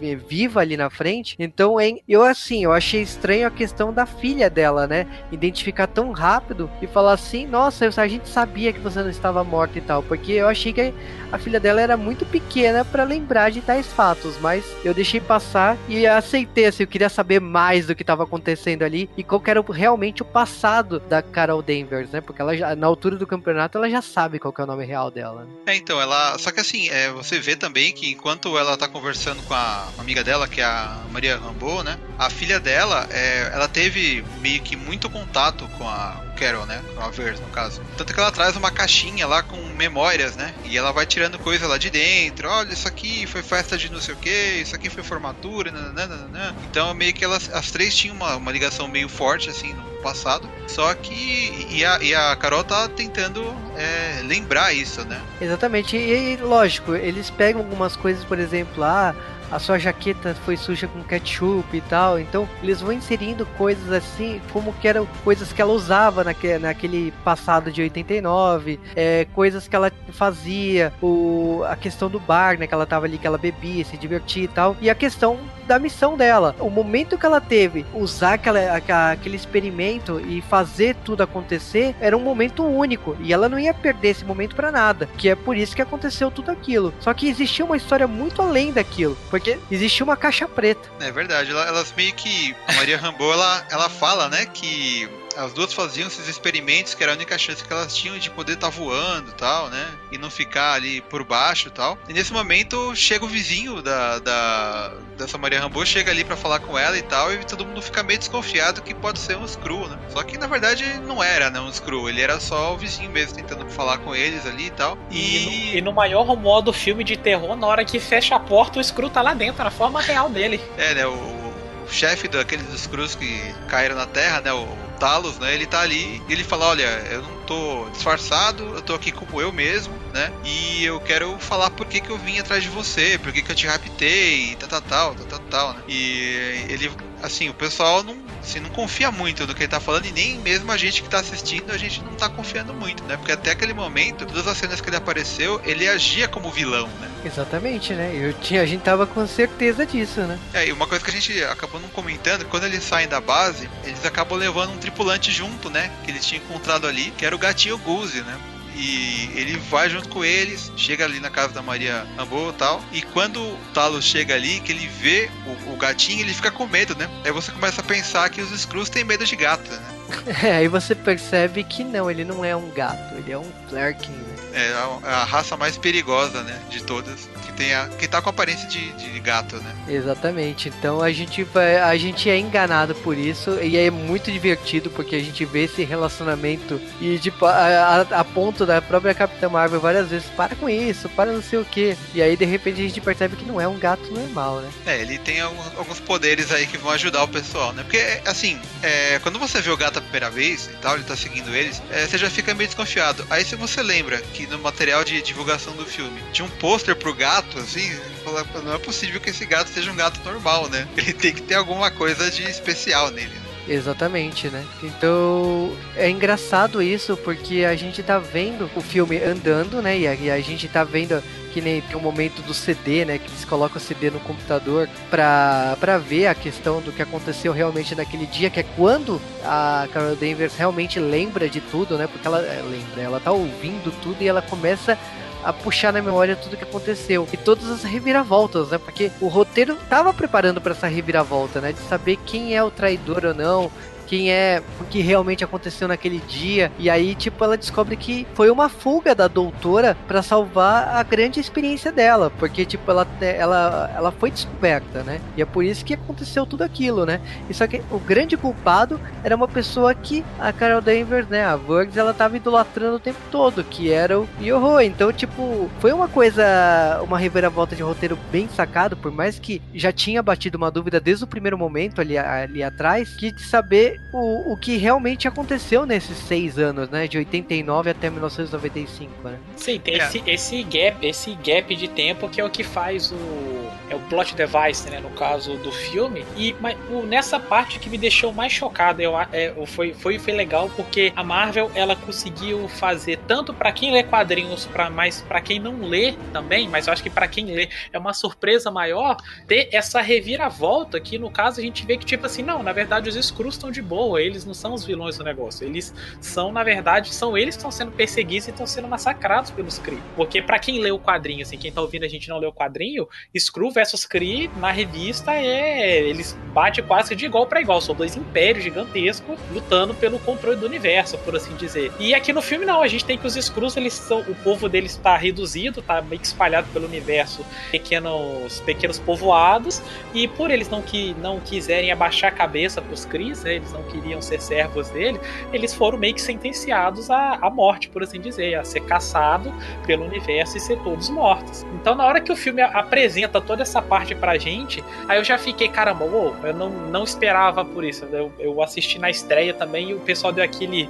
vi- viva ali na frente. Então, hein, eu assim, eu achei estranho a questão da filha dela, né? Identificar tão rápido e falar assim: nossa, a gente sabia que você não estava morta e tal, porque eu achei que a filha dela era muito pequena pra lembrar de tais fatos, mas eu deixei passar e aceitei, assim, eu queria saber mais do que estava acontecendo ali e qual era realmente o passado da Carol Danvers, né? Porque ela já, na altura do campeonato ela já sabe qual é o nome real dela. É, então, ela. Só que assim, é, você vê também que enquanto ela tá conversando com a amiga dela, que é a Maria Rambo, né? A filha dela, é, ela teve meio que muito contato com a Carol, né? A Vers, no caso. Tanto que ela traz uma caixinha lá com memórias, né? E ela vai tirando coisa lá de dentro. Olha, isso aqui foi festa de não sei o que, isso aqui foi formatura, nananana. Então, meio que elas, as três tinham uma, uma ligação meio forte, assim, no passado. Só que. E a, e a Carol tá tentando é, lembrar isso, né? Exatamente, e, e, lógico, eles pegam algumas coisas, por exemplo, ah, a sua jaqueta foi suja com ketchup e tal, então eles vão inserindo coisas assim, como que eram coisas que ela usava naque, naquele passado de 89, é, coisas que ela fazia, o, a questão do bar, né, que ela tava ali, que ela bebia, se divertia e tal, e a questão da missão dela. O momento que ela teve usar aquela, aquele experimento e fazer tudo acontecer era um momento único e ela não ia perder esse momento pra nada, que é por isso que aconteceu tudo aquilo. Só que existia uma história muito além daquilo, porque existia uma caixa preta. É verdade, ela- elas meio que. A Maria Rambo, ela, ela fala, né, que as duas faziam esses experimentos, que era a única chance que elas tinham de poder estar voando e tal, né? E não ficar ali por baixo e tal. E nesse momento chega o vizinho da, da dessa Maria Rambo, chega ali pra falar com ela e tal, e todo mundo fica meio desconfiado que pode ser um Screw, né? Só que na verdade não era, né, um Screw, ele era só o vizinho mesmo tentando falar com eles ali e tal. E, E. no, e no maior modo filme de terror, na hora que fecha a porta, o Screw tá lá dentro, na forma real dele. É, né? O chefe daqueles Screws que caíram na Terra, né? O Talos, né? Ele tá ali e ele fala: Olha, eu não tô disfarçado, eu tô aqui como eu mesmo, né? E eu quero falar por que, que eu vim atrás de você, por que, que eu te raptei, tal, tal, tal, tal, tal, tal, né? E ele, assim, o pessoal não, assim, não confia muito no que ele tá falando e nem mesmo a gente que tá assistindo, a gente não tá confiando muito, né? Porque até aquele momento, todas as cenas que ele apareceu, ele agia como vilão, né? Exatamente, né? Eu tinha, a gente tava com certeza disso, né? É, e uma coisa que a gente acabou não comentando, quando eles saem da base, eles acabam levando um tripulante junto, né? Que eles tinham encontrado ali, que era o gatinho Goose, né? E ele vai junto com eles, chega ali na casa da Maria Rambo e tal. E quando o Talos chega ali, que ele vê o, o gatinho, ele fica com medo, né? Aí você começa a pensar que os Screws têm medo de gato, né? (laughs) É, aí você percebe que não, ele não é um gato, ele é um Flerken, né? É a, a raça mais perigosa, né? De todas. Que, tem a, que tá com aparência de, de gato, né? Exatamente. Então a gente vai, a gente é enganado por isso e é muito divertido porque a gente vê esse relacionamento e tipo a, a, a ponto da própria Capitã Marvel várias vezes para com isso, para não sei o que. E aí de repente a gente percebe que não é um gato normal, né? É, ele tem alguns, alguns poderes aí que vão ajudar o pessoal, né? Porque, assim, é, quando você vê o gato a primeira vez e tal, ele tá seguindo eles, é, você já fica meio desconfiado. Aí se você lembra que no material de divulgação do filme tinha um pôster pro gato, assim, fala, "Pô, não é possível que esse gato seja um gato normal, né? (laughs) Ele tem que ter alguma coisa de especial nele. né? Exatamente, né? Então é engraçado isso porque a gente tá vendo o filme andando, né? E a, e a gente tá vendo que nem tem um momento do CD, né? Que eles colocam o CD no computador pra, pra ver a questão do que aconteceu realmente naquele dia, que é quando a Carol Danvers realmente lembra de tudo, né? Porque ela é, lembra, ela tá ouvindo tudo e ela começa a puxar na memória tudo que aconteceu e todas as reviravoltas, né? Porque o roteiro tava preparando para essa reviravolta, né? De saber quem é o traidor ou não, quem é o que realmente aconteceu naquele dia. E aí, tipo, ela descobre que foi uma fuga da doutora para salvar a grande experiência dela, porque tipo, ela, ela ela foi descoberta, né? E é por isso que aconteceu tudo aquilo, né? E só que o grande culpado era uma pessoa que a Carol Danvers, né, a Vugs, ela tava idolatrando o tempo todo, que era o Yoho. Então, tipo, foi uma coisa, uma reviravolta de roteiro bem sacado, por mais que já tinha batido uma dúvida desde o primeiro momento ali, ali atrás, que de saber o, o que realmente aconteceu nesses seis anos, né, de 89 até 1995, né? Sim, tem É. esse, esse gap, esse gap de tempo que é o que faz o é o plot device, né, no caso do filme. E mas, o, nessa parte que me deixou mais chocado, eu, é, foi, foi, foi legal porque a Marvel ela conseguiu fazer tanto para quem lê quadrinhos, para mais para quem não lê também, mas eu acho que para quem lê é uma surpresa maior ter essa reviravolta que no caso a gente vê que tipo assim, não, na verdade os Skrulls estão de boa, eles não são os vilões do negócio, eles são na verdade são eles que estão sendo perseguidos e estão sendo massacrados pelos Kree. Porque para quem lê o quadrinho, assim, quem tá ouvindo a gente não lê o quadrinho, Skrull versus Kree na revista é eles batem quase de igual para igual, são dois impérios gigantescos lutando pelo controle do universo, por assim dizer. E aqui no filme não, a gente tem que os Skrulls, eles são o povo deles está reduzido, tá meio que espalhado pelo universo, pequenos pequenos povoados, e por eles não que não quiserem abaixar a cabeça pros Kree, né, eles não queriam ser servos dele, eles foram meio que sentenciados à, à morte, por assim dizer, a ser caçado pelo universo e ser todos mortos. Então, na hora que o filme apresenta toda essa parte pra gente, aí eu já fiquei, caramba, uou, eu não, não esperava por isso. Eu, eu assisti na estreia também e o pessoal deu aquele.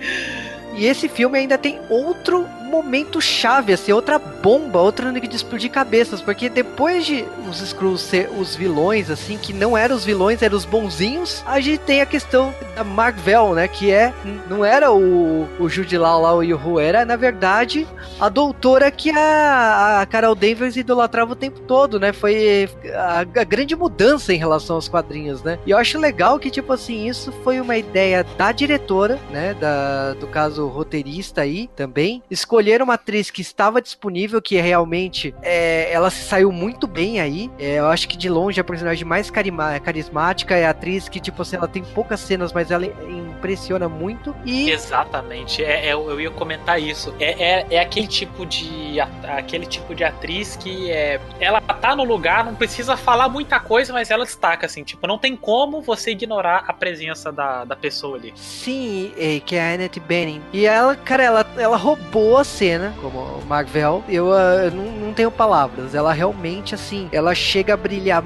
E esse filme ainda tem outro momento chave, assim, outra bomba, outra de explodir cabeças, porque depois de os Skrulls ser os vilões, assim, que não eram os vilões, eram os bonzinhos, a gente tem a questão da Marvel, né, que é, não era o, o Jude Law lá, o Yuhu, era, na verdade, a doutora que a, a Carol Danvers idolatrava o tempo todo, né, foi a, a grande mudança em relação aos quadrinhos, né, e eu acho legal que, tipo assim, isso foi uma ideia da diretora, né, da, do caso roteirista aí, também, escolher escolheram uma atriz que estava disponível, que realmente é, ela se saiu muito bem aí. É, eu acho que de longe a personagem mais carismática é a atriz que, tipo assim, ela tem poucas cenas, mas ela impressiona muito. E... Exatamente, é, é eu ia comentar isso. É, é, é, aquele tipo de aquele tipo de atriz que é, ela tá no lugar, não precisa falar muita coisa, mas ela destaca, assim, tipo, não tem como você ignorar a presença da, da pessoa ali. Sim, é, que é a Annette Bening. E ela, cara, ela, ela roubou a cena, como Marvel, eu, uh, eu não, não tenho palavras. Ela realmente, assim, ela chega a brilhar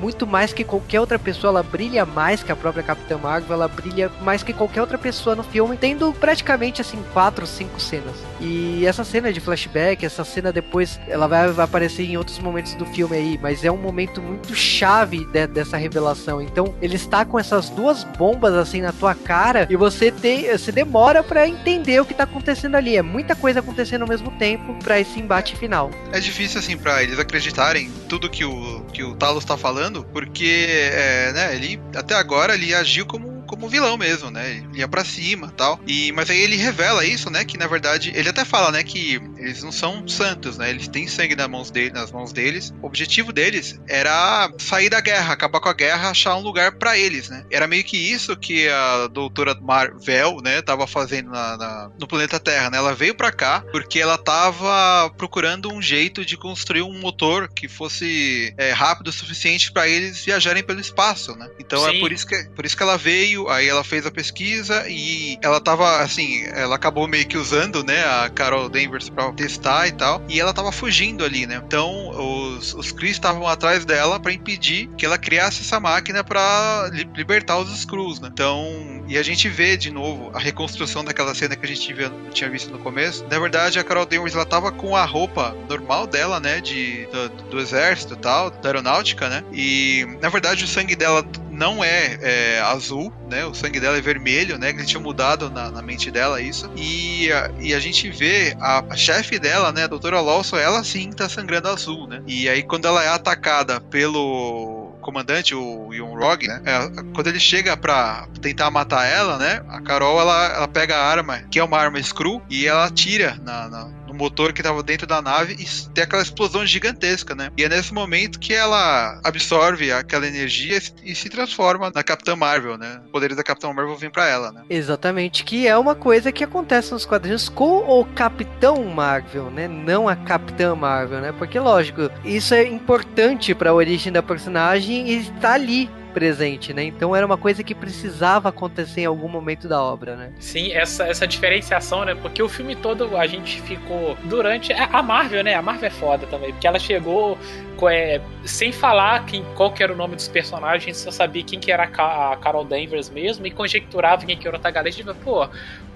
muito mais que qualquer outra pessoa, ela brilha mais que a própria Capitã Marvel, ela brilha mais que qualquer outra pessoa no filme, tendo praticamente assim quatro cinco cenas. E essa cena de flashback, essa cena depois, ela vai, vai aparecer em outros momentos do filme aí, mas é um momento muito chave de, dessa revelação. Então, ele está com essas duas bombas assim na tua cara e você tem, você demora para entender o que tá acontecendo ali. É muita coisa acontecendo ao mesmo tempo para esse embate final. É difícil assim para eles acreditarem tudo que o que o Talos tá falando, porque é, né, ele até agora ele agiu como como vilão mesmo, né? Ele ia para cima, tal. E mas aí ele revela isso, né, que na verdade ele até fala, né, que eles não são santos, né? Eles têm sangue nas mãos, dele, nas mãos deles. O objetivo deles era sair da guerra, acabar com a guerra, achar um lugar para eles, né? Era meio que isso que a doutora Marvel, né, tava fazendo na, na, no planeta Terra, né? Ela veio para cá porque ela tava procurando um jeito de construir um motor que fosse é, rápido o suficiente para eles viajarem pelo espaço, né? Então é Sim. é por isso que por isso que ela veio, aí ela fez a pesquisa e ela tava assim, ela acabou meio que usando, né, a Carol Danvers para testar e tal, e ela tava fugindo ali, né? Então os os Kree estavam atrás dela para impedir que ela criasse essa máquina para li libertar os Skrulls, né? Então, e a gente vê de novo a reconstrução daquela cena que a gente viu, tinha visto no começo. Na verdade, a Carol Danvers ela tava com a roupa normal dela, né, de do, do exército e tal, da aeronáutica, né? E na verdade o sangue dela não é, é, azul, né? O sangue dela é vermelho, né? Que tinha mudado na, na, mente dela isso. E a, e a gente vê a, a chefe dela, né? A doutora Lawson, ela sim tá sangrando azul, né? E aí quando ela é atacada pelo comandante, o Yon Rog, né? É, quando ele chega pra tentar matar ela, né? A Carol, ela, ela pega a arma, que é uma arma Screw, e ela atira na, na motor que estava dentro da nave e tem aquela explosão gigantesca, né? E é nesse momento que ela absorve aquela energia e se transforma na Capitã Marvel, né? Os poderes da Capitã Marvel vêm para ela, né? Exatamente, que é uma coisa que acontece nos quadrinhos com o Capitão Marvel, né? Não a Capitã Marvel, né? Porque lógico, isso é importante para a origem da personagem e está ali presente, né? Então era uma coisa que precisava acontecer em algum momento da obra, né? Sim, essa, essa diferenciação, né? Porque o filme todo a gente ficou durante. A Marvel, né? A Marvel é foda também, porque ela chegou é, sem falar quem, qual que era o nome dos personagens, só sabia quem que era a, Carol Danvers mesmo e conjecturava quem que era o protagonista. Tipo, pô,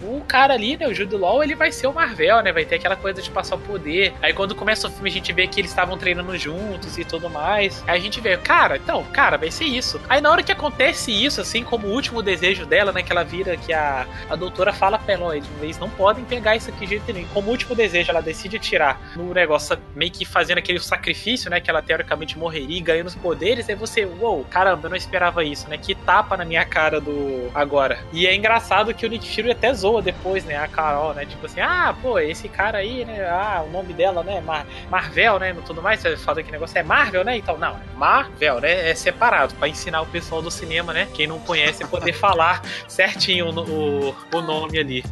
o cara ali, né, o Jude Law, ele vai ser o Marvel, né? Vai ter aquela coisa de passar o poder. Aí quando começa o filme a gente vê que eles estavam treinando juntos e tudo mais. Aí a gente vê, cara, então, cara, vai ser isso. Aí na hora que acontece isso, assim, como o último desejo dela, né, que ela vira, que a, a doutora fala pra ela, eles não podem pegar isso aqui de jeito nenhum. Como último desejo, ela decide atirar no negócio, meio que fazendo aquele sacrifício, né, que ela teoricamente morreria e ganhando os poderes, aí você, uou, caramba, eu não esperava isso, né? Que tapa na minha cara do agora. E é engraçado que o Nick até zoa depois, né, a Carol, né, tipo assim, ah, pô, esse cara aí, né, ah, o nome dela, né, Mar Marvel, né, tudo mais, você fala que negócio é Marvel, né, então, não, Marvel, né, é separado, para ensinar o pessoal do cinema, né, quem não conhece poder falar (laughs) certinho o, o, nome ali.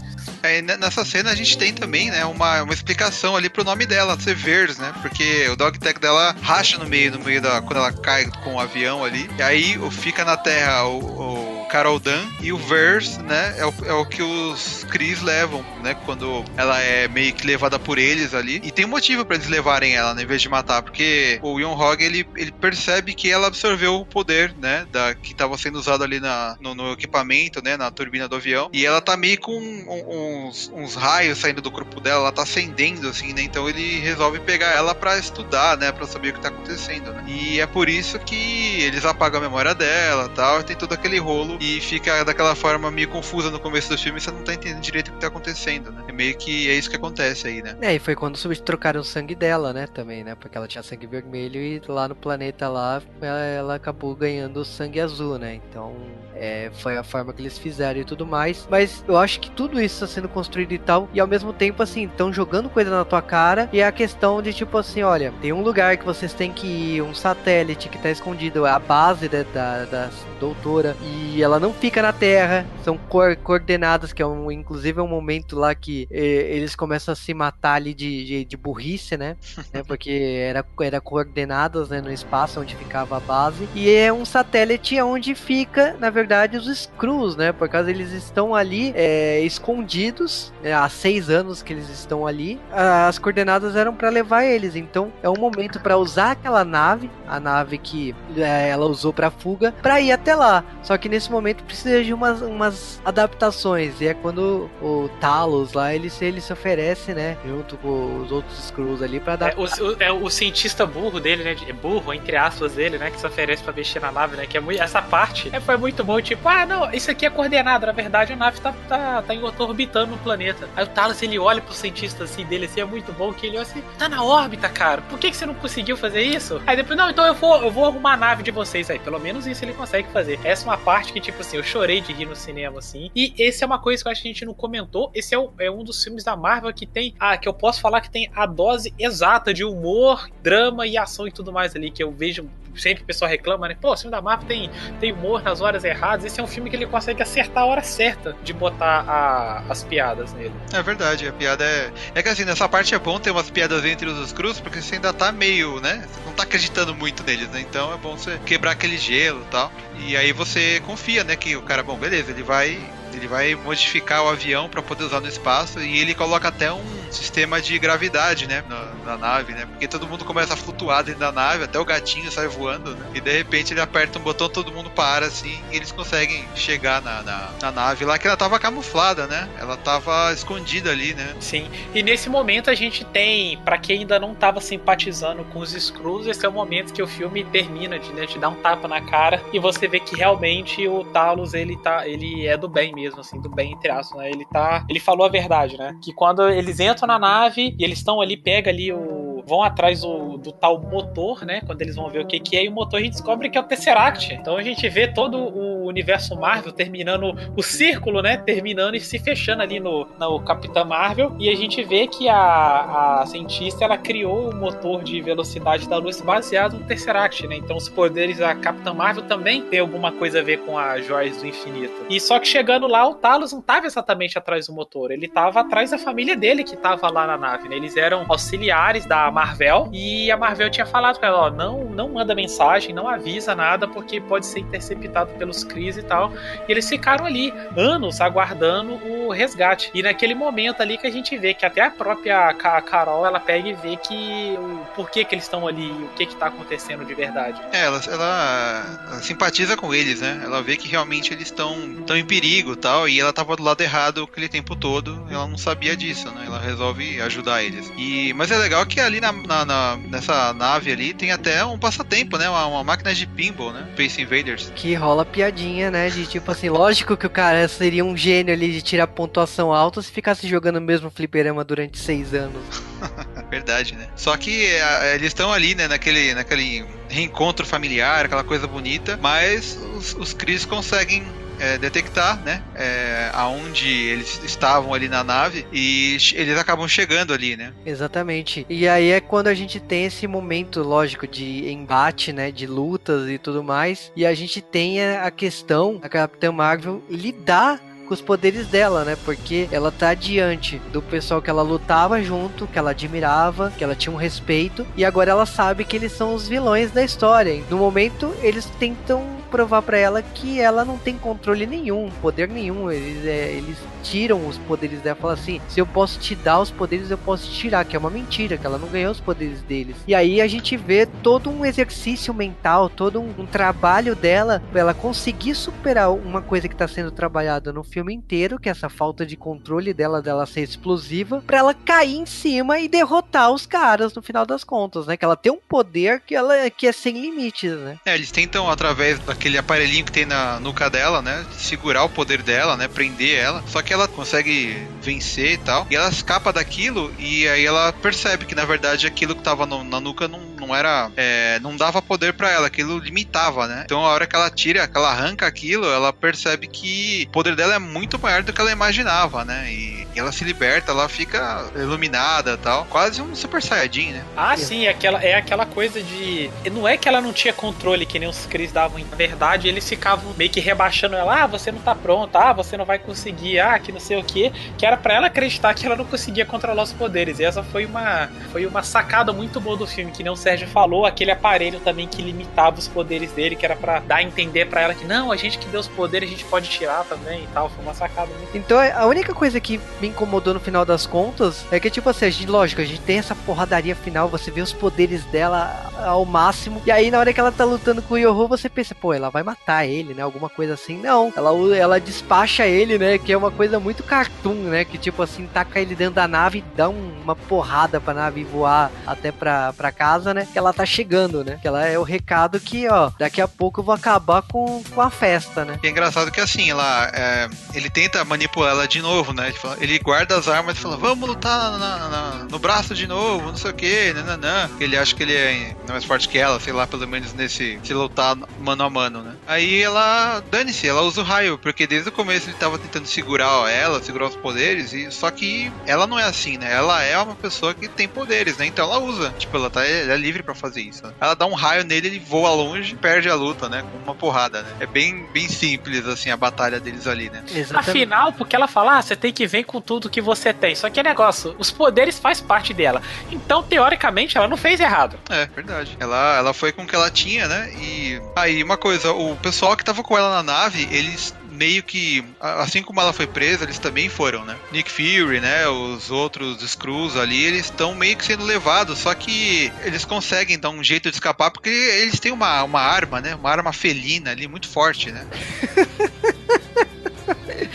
É, nessa cena a gente tem também, né, uma, uma explicação ali pro nome dela, Severs, né? Porque o dog tag dela racha no meio, no meio da. quando ela cai com o avião ali. E aí fica na terra o, o Carol Dan e o Verse, né? É o, é o que os Cris levam, né? Quando ela é meio que levada por eles ali. E tem motivo para eles levarem ela, né, em vez de matar, porque o Yon Hog ele, ele percebe que ela absorveu o poder, né? Da, que estava sendo usado ali na, no, no, equipamento, né? Na turbina do avião. E ela tá meio com um, uns, uns raios saindo do corpo dela, ela tá acendendo, assim, né? Então ele resolve pegar ela para estudar, né? Pra saber que tá acontecendo, né? E é por isso que eles apagam a memória dela tal, e tem todo aquele rolo e fica daquela forma meio confusa no começo do filme, você não tá entendendo direito o que tá acontecendo, né? É meio que é isso que acontece aí, né? É, e foi quando trocaram o sangue dela, né? Também, né? Porque ela tinha sangue vermelho e lá no planeta lá ela, ela acabou ganhando sangue azul, né? Então é, foi a forma que eles fizeram e tudo mais. Mas eu acho que tudo isso está sendo construído e tal. E ao mesmo tempo, assim, estão jogando coisa na tua cara. E é a questão de tipo assim: olha, tem um lugar que vocês têm que ir, um satélite que está escondido, a base da, da, da, doutora. E ela não fica na Terra. São coordenadas, que é um, inclusive é um momento lá que eles começam a se matar ali de, de, de burrice, né? né? (laughs) Porque era, era coordenadas né, no espaço onde ficava a base. E é um satélite onde fica, na verdade verdade, os Skrulls, né? Por causa eles estão ali é, escondidos, né? há seis anos que eles estão ali. As coordenadas eram para levar eles, então é um momento para usar aquela nave, a nave que é, ela usou para fuga, para ir até lá. Só que nesse momento precisa de umas, umas adaptações, e é quando o Talos lá ele ele se oferece, né? Junto com os outros Skrulls ali para dar. É, o, é o cientista burro dele, né? Burro, entre aspas, dele, né? Que se oferece para mexer na nave, né? Que é muito, essa parte é, foi muito bom tipo, ah, não, isso aqui é coordenado. Na verdade, a nave tá, tá, tá, orbitando no planeta. Aí o Talos, ele olha pro cientista assim dele, assim, é muito bom, que ele olha assim, tá na órbita, cara. Por que, que você não conseguiu fazer isso? Aí depois, não, então eu vou, eu vou arrumar a nave de vocês aí. Pelo menos isso ele consegue fazer. Essa é uma parte que, tipo assim, eu chorei de rir no cinema, assim. E esse é uma coisa que eu acho que a gente não comentou. Esse é, o, é um dos filmes da Marvel que tem, ah, que eu posso falar que tem a dose exata de humor, drama e ação e tudo mais ali, que eu vejo sempre o pessoal reclama, né? Pô, o filme da Marvel tem, tem humor nas horas erradas. Esse é um filme que ele consegue acertar a hora certa de botar a, as piadas nele. É verdade, a piada é. É que assim, nessa parte é bom ter umas piadas entre os cruz, porque você ainda tá meio, né? Você não tá acreditando muito neles, né? Então é bom você quebrar aquele gelo e tal. E aí você confia, né? Que o cara, bom, beleza, ele vai ele vai modificar o avião para poder usar no espaço e ele coloca até um sistema de gravidade, né, na, na, nave, né? Porque todo mundo começa a flutuar dentro da nave, até o gatinho sai voando, né? E de repente ele aperta um botão, todo mundo para assim, e eles conseguem chegar na, na, na nave lá que ela tava camuflada, né? Ela tava escondida ali, né? Sim. E nesse momento a gente tem, para quem ainda não tava simpatizando com os Skrulls, esse é o momento que o filme termina de, né, de dar um tapa na cara e você vê que realmente o Talos ele tá, ele é do bem mesmo, assim, do bem entre aspas, né? Ele tá. Ele falou a verdade, né? Que quando eles entram na nave e eles estão ali, pega ali o. vão atrás do, do tal motor, né? Quando eles vão ver o que, que é, e o motor a gente descobre que é o Tesseract. Então a gente vê todo o universo Marvel terminando o círculo, né? Terminando e se fechando ali no, no Marvel. E a gente vê que a, a cientista ela criou o motor de velocidade da luz baseado no Tesseract, né? Então os poderes da Capitã Marvel também tem alguma coisa a ver com as joias do infinito. E só que chegando lá, o Talos não estava exatamente atrás do motor, ele estava atrás da família dele que estava lá na nave, né? Eles eram auxiliares da Marvel e a Marvel tinha falado pra ela, ó, não, não manda mensagem, não avisa nada porque pode ser interceptado pelos Cris e tal. E eles ficaram ali anos aguardando o resgate. E naquele momento ali que a gente vê que até a própria Ca- Carol, ela pega e vê que o porquê que eles estão ali, o que que tá acontecendo de verdade. É, ela, ela- ela simpatiza com eles, né? Ela vê que realmente eles estão tão em perigo tal, e ela tava do lado errado aquele tempo todo, ela não sabia disso, né? Ela resolve ajudar eles. E, mas é legal que ali na, na- na- nessa nave ali tem até um passatempo, né? Uma, uma máquina de pinball, né? Space Invaders. Que rola piadinha, né? De tipo assim, lógico que o cara seria um gênio ali de tirar pontuação alta se ficasse jogando o mesmo fliperama durante seis anos. (laughs) Verdade, né? Só que é, eles estão ali, né, naquele, naquele reencontro familiar, aquela coisa bonita, mas os, os Cris conseguem é, detectar, né, é, aonde eles estavam ali na nave e eles acabam chegando ali, né? Exatamente. E aí é quando a gente tem esse momento, lógico, de embate, né? De lutas e tudo mais. E a gente tem a a questão, a Capitã Marvel lidar com os poderes dela, né? Porque ela tá diante do pessoal que ela lutava junto, que ela admirava, que ela tinha um respeito, e agora ela sabe que eles são os vilões da história. No momento, eles tentam provar pra ela que ela não tem controle nenhum, poder nenhum. Eles, é, eles tiram os poderes dela, falam assim: se eu posso te dar os poderes, eu posso te tirar, que é uma mentira, que ela não ganhou os poderes deles. E aí a gente vê todo um exercício mental, todo um, um trabalho dela pra ela conseguir superar uma coisa que tá sendo trabalhada no filme inteiro, que é essa falta de controle dela, dela ser explosiva, pra ela cair em cima e derrotar os caras no final das contas, né? Que ela tem um poder que ela que é sem limites, né? É, eles tentam, através daquele aparelhinho que tem na nuca dela, né? Segurar o poder dela, né? Prender ela. Só que ela consegue vencer e tal. E ela escapa daquilo e aí ela percebe que, na verdade, aquilo que tava no- na nuca não, não era. é, não dava poder pra ela, aquilo limitava, né? Então a hora que ela tira, que ela arranca aquilo, ela percebe que o poder dela é muito maior do que ela imaginava, né? E, e ela se liberta, ela fica iluminada e tal. Quase um super saiyajin, né? Ah, sim, é aquela, é aquela coisa de. Não é que ela não tinha controle, que nem os Cris davam. Na verdade, eles ficavam meio que rebaixando ela. Ah, você não tá pronta. Ah, você não vai conseguir. Ah, que não sei o que. Que era pra ela acreditar que ela não conseguia controlar os poderes. E essa foi uma, foi uma sacada muito boa do filme, que nem o Sérgio falou. Aquele aparelho também que limitava os poderes dele, que era pra dar a entender pra ela que não, a gente que deu os poderes, a gente pode tirar também e tal. Foi uma sacada muito. Então a única coisa que me incomodou no final das contas é que, tipo assim, a gente, lógico, a gente tem essa porradaria final, você vê os poderes dela ao máximo, e aí na hora que ela tá lutando com o Yoho, você pensa, pô, ela vai matar ele, né? Alguma coisa assim. Não, ela, ela despacha ele, né? Que é uma coisa muito cartoon, né? Que tipo assim, taca ele dentro da nave e dá um- uma porrada pra nave voar até pra, pra casa, né? Que ela tá chegando, né? Que ela é o recado que, ó, daqui a pouco eu vou acabar com, com a festa, né? E é engraçado que assim, ela, é, ele tenta manipular ela de novo, né? Ele, ele guarda as armas e fala, vamos lutar na- na- na- no braço de novo, não sei o que, nananã. Ele acha que ele é mais forte que ela, sei lá, pelo menos nesse se lutar mano a mano, né? Aí ela, dane-se, ela usa o raio, porque desde o começo ele tava tentando segurar ela, segurar os poderes, e só que ela não é assim, né? Ela é uma pessoa que tem poderes, né? Então ela usa. Tipo, ela tá ela é livre pra fazer isso. né? Ela dá um raio nele, ele voa longe e perde a luta, né? Com uma porrada, né? É bem, bem simples, assim, a batalha deles ali, né? Exatamente. Afinal, porque ela fala, ah, você tem que vir com tudo que você tem. Só que é negócio, os poderes faz parte dela. Então, teoricamente, ela não fez errado. É, verdade. Ela, ela foi com o que ela tinha, né? E aí, uma coisa, o pessoal que tava com ela na nave, eles meio que, assim como ela foi presa, eles também foram, né? Nick Fury, né? Os outros Screws ali, eles estão meio que sendo levados, só que eles conseguem dar um jeito de escapar porque eles têm uma, uma arma, né? Uma arma felina ali muito forte, né? (laughs)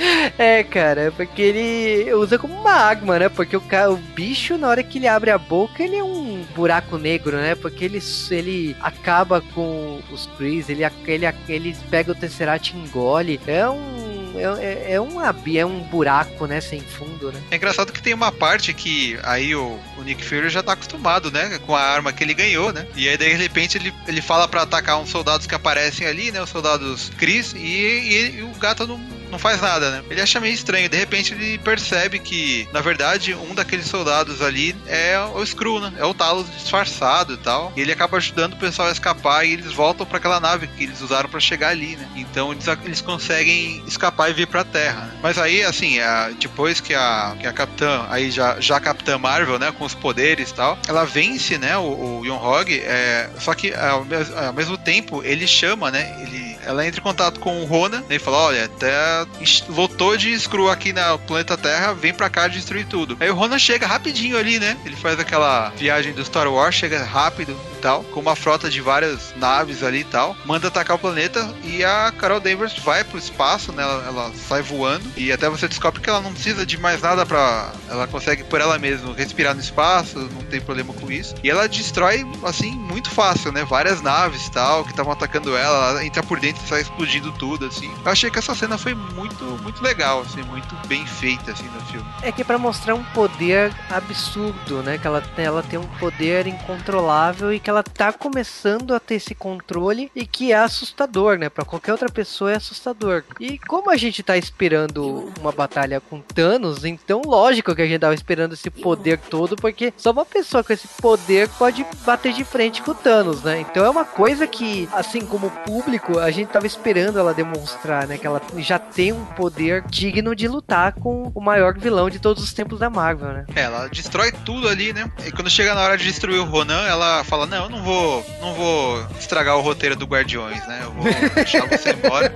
(laughs) É, cara, é porque ele usa como uma arma, né? Porque o, o bicho, na hora que ele abre a boca, ele é um buraco negro, né? Porque ele, ele acaba com os Chris, ele, ele, ele pega o Tesseract e engole. É um. É, é, um, abi- é um buraco, né? Sem fundo, né? É engraçado que tem uma parte que aí o, o Nick Fury já tá acostumado, né? Com a arma que ele ganhou, né? E aí, de repente, ele, ele fala pra atacar uns soldados que aparecem ali, né? Os soldados Chris, e, e e o gato não, não faz nada, né? Ele acha meio estranho. De repente ele percebe que, na verdade, um daqueles soldados ali é o Screw, né? É o Talos disfarçado e tal. E ele acaba ajudando o pessoal a escapar e eles voltam para aquela nave que eles usaram para chegar ali, né? Então eles, eles conseguem escapar e vir pra Terra. Né? Mas aí, assim, a, depois que a, que a Capitã, aí já, já a Capitã Marvel, né, com os poderes e tal, ela vence, né, o, o Hog, é, só que ao, ao mesmo tempo ele chama, né, ele ela entra em contato com o Rona né, e fala: Olha, até lotou de Screw aqui no planeta Terra, vem pra cá destruir tudo. Aí o Rona chega rapidinho ali, né? Ele faz aquela viagem do Star Wars, chega rápido e tal, com uma frota de várias naves ali e tal, manda atacar o planeta e a Carol Danvers vai pro espaço, né? Ela, ela sai voando e até você descobre que ela não precisa de mais nada pra. Ela consegue por ela mesma respirar no espaço, não tem problema com isso. E ela destrói, assim, muito fácil, né? Várias naves e tal, que estavam atacando ela, ela entra por dentro repente sai explodindo tudo, assim. Eu achei que essa cena foi muito, muito legal, assim, muito bem feita, assim, no filme. É que é pra mostrar um poder absurdo, né? Que ela, ela tem um poder incontrolável e que ela tá começando a ter esse controle e que é assustador, né? Pra qualquer outra pessoa é assustador. E como a gente tá esperando uma batalha com Thanos, então lógico que a gente tava esperando esse poder todo, porque só uma pessoa com esse poder pode bater de frente com o Thanos, né? Então é uma coisa que, assim como público, a gente tava esperando ela demonstrar, né? Que ela já tem um poder digno de lutar com o maior vilão de todos os tempos da Marvel, né? É, ela destrói tudo ali, né? E quando chega na hora de destruir o Ronan, ela fala: Não, eu não vou, não vou estragar o roteiro do Guardiões, né? Eu vou (laughs) deixar você embora.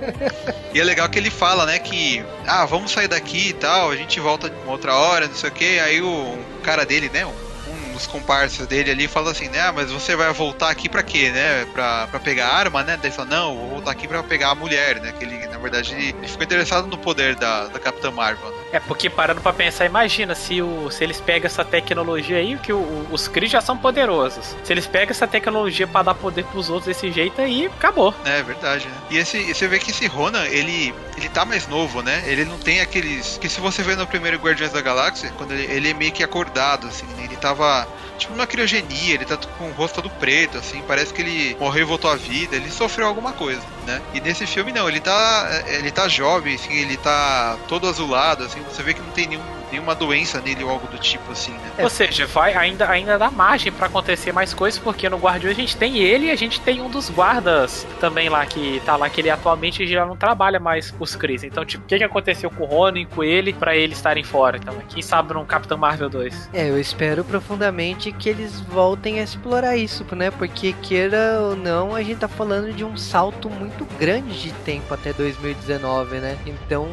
E é legal que ele fala, né? Que, ah, vamos sair daqui e tal, a gente volta uma outra hora, não sei o que. Aí o cara dele, né? Os comparsas dele ali fala assim, né? Mas você vai voltar aqui pra quê, né? Pra, pra pegar arma, né? Daí fala, não, vou voltar aqui pra pegar a mulher, né? Que ele, na verdade, ele, ele ficou interessado no poder da, da Capitã Marvel, né? É, porque parando pra pensar, imagina se, o, se eles pegam essa tecnologia aí, que o, os Kree já são poderosos. Se eles pegam essa tecnologia para dar poder pros outros desse jeito aí, acabou. É verdade, né? E esse, você vê que esse Ronan, ele, ele tá mais novo, né? Ele não tem aqueles. Que se você vê no primeiro Guardiões da Galáxia, quando ele, ele é meio que acordado, assim, né? Ele tava tipo numa criogenia, ele tá com o rosto todo preto, assim, parece que ele morreu e voltou à vida, ele sofreu alguma coisa, né? E nesse filme não, ele tá ele tá jovem, assim, ele tá todo azulado, assim, você vê que não tem nenhum nenhuma doença nele ou algo do tipo assim, né? Ou seja, vai ainda, ainda dá margem para acontecer mais coisas, porque no Guardiões a gente tem ele e a gente tem um dos guardas também lá que tá lá, que ele atualmente já não trabalha mais com os Cris. Então, tipo, o que, que aconteceu com o Ronin, com ele, para eles estarem fora? Então, quem sabe no Capitão Marvel 2? É, eu espero profundamente que eles voltem a explorar isso, né? Porque queira ou não, a gente tá falando de um salto muito grande de tempo até 2019, né? Então,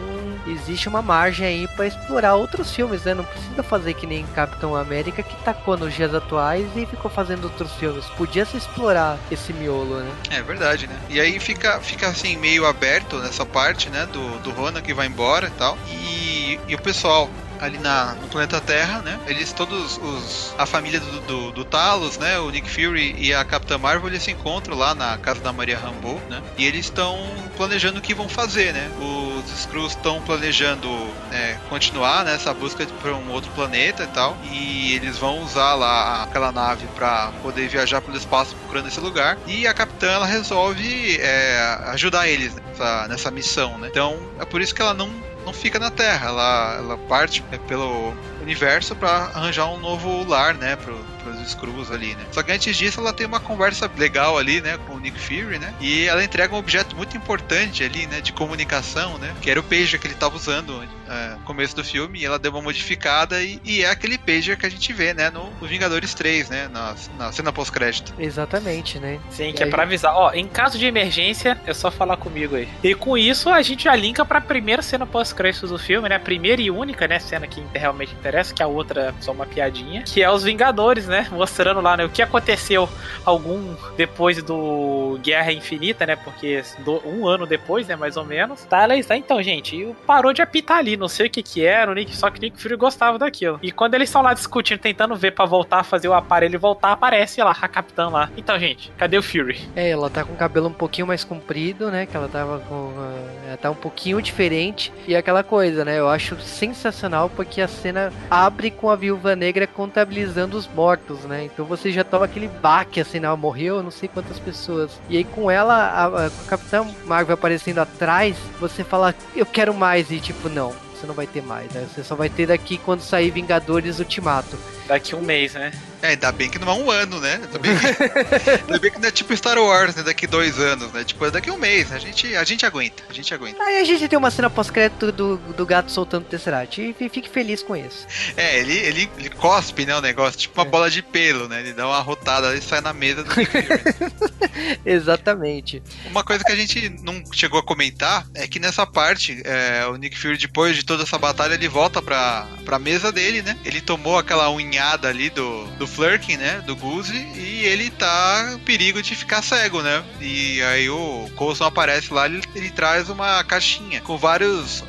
existe uma margem aí para explorar outros filmes, né? Não precisa fazer que nem Capitão América que tacou nos dias atuais e ficou fazendo outros filmes. Podia se explorar esse miolo, né? É verdade, né? E aí fica, fica assim meio aberto nessa parte, né? Do, do Rona que vai embora e tal. E, e o pessoal ali na, no planeta Terra, né? Eles todos os a família do, do, do, Talos, né? O Nick Fury e a Capitã Marvel eles se encontram lá na casa da Maria Rambeau, né? E eles estão planejando o que vão fazer, né? Os Skrulls estão planejando é, continuar nessa né, busca para um outro planeta e tal, e eles vão usar lá aquela nave para poder viajar pelo espaço procurando esse lugar. E a Capitã ela resolve é, ajudar eles nessa, nessa missão, né? Então é por isso que ela não não fica na Terra, ela, ela parte pelo universo para arranjar um novo lar, né, pro, pros Skrulls ali, né. Só que antes disso ela tem uma conversa legal ali, né, com o Nick Fury, né, e ela entrega um objeto muito importante ali, né, de comunicação, né, que era o pager que ele estava usando é, no começo do filme, e ela deu uma modificada e, e, é aquele pager que a gente vê, né, no, Vingadores 3, né, na, na cena pós-crédito. Exatamente, né. Sim, que é pra avisar, ó, em caso de emergência, é só falar comigo aí. E com isso a gente já linka pra primeira cena pós-crédito do filme, né, a primeira e única, né, cena que realmente interessa, que a outra é só uma piadinha, que é os Vingadores, né, mostrando lá, né, o que aconteceu algum depois do Guerra Infinita, né, porque do, um ano depois, né, mais ou menos, tá, ela está, então, gente, parou de apitar ali, não sei o que que era, o Nick, só que o Nick Fury gostava daquilo. E quando eles estão lá discutindo, tentando ver para voltar fazer o aparelho voltar, aparece lá a Capitã lá. Então, gente, cadê o Fury? É, ela tá com o cabelo um pouquinho mais comprido, né, que ela tava com... Uh, ela tá um pouquinho diferente, e aquela coisa, né, eu acho sensacional porque a cena abre com a Viúva Negra contabilizando os mortos, né? Então você já toma aquele baque assim, não, morreu não sei quantas pessoas. E aí com ela, a, a, a Capitã Marvel aparecendo atrás, você fala, eu quero mais, e tipo, não, você não vai ter mais, né? Você só vai ter daqui quando sair Vingadores Ultimato. Daqui um mês, né? É, ainda bem que não é um ano, né? Ainda bem que, (laughs) ainda bem que não é tipo Star Wars, né? Daqui dois anos, né? Tipo, é daqui um mês. A gente, a gente aguenta, a gente aguenta. Aí a gente tem uma cena pós-crédito do, do gato soltando o Tesseract e fique feliz com isso. É, ele, ele, ele cospe, né, o negócio, tipo uma É. bola de pelo, né? Ele dá uma rotada e sai na mesa do. (laughs) Exatamente. Uma coisa que a gente não chegou a comentar é que nessa parte, é, o Nick Fury, depois de toda essa batalha, ele volta pra, pra mesa dele, né? Ele tomou aquela unhada ali do, do Flurkin, né? Do Goose, e ele tá em perigo de ficar cego, né? E aí o Coulson aparece lá, ele, ele traz uma caixinha com vários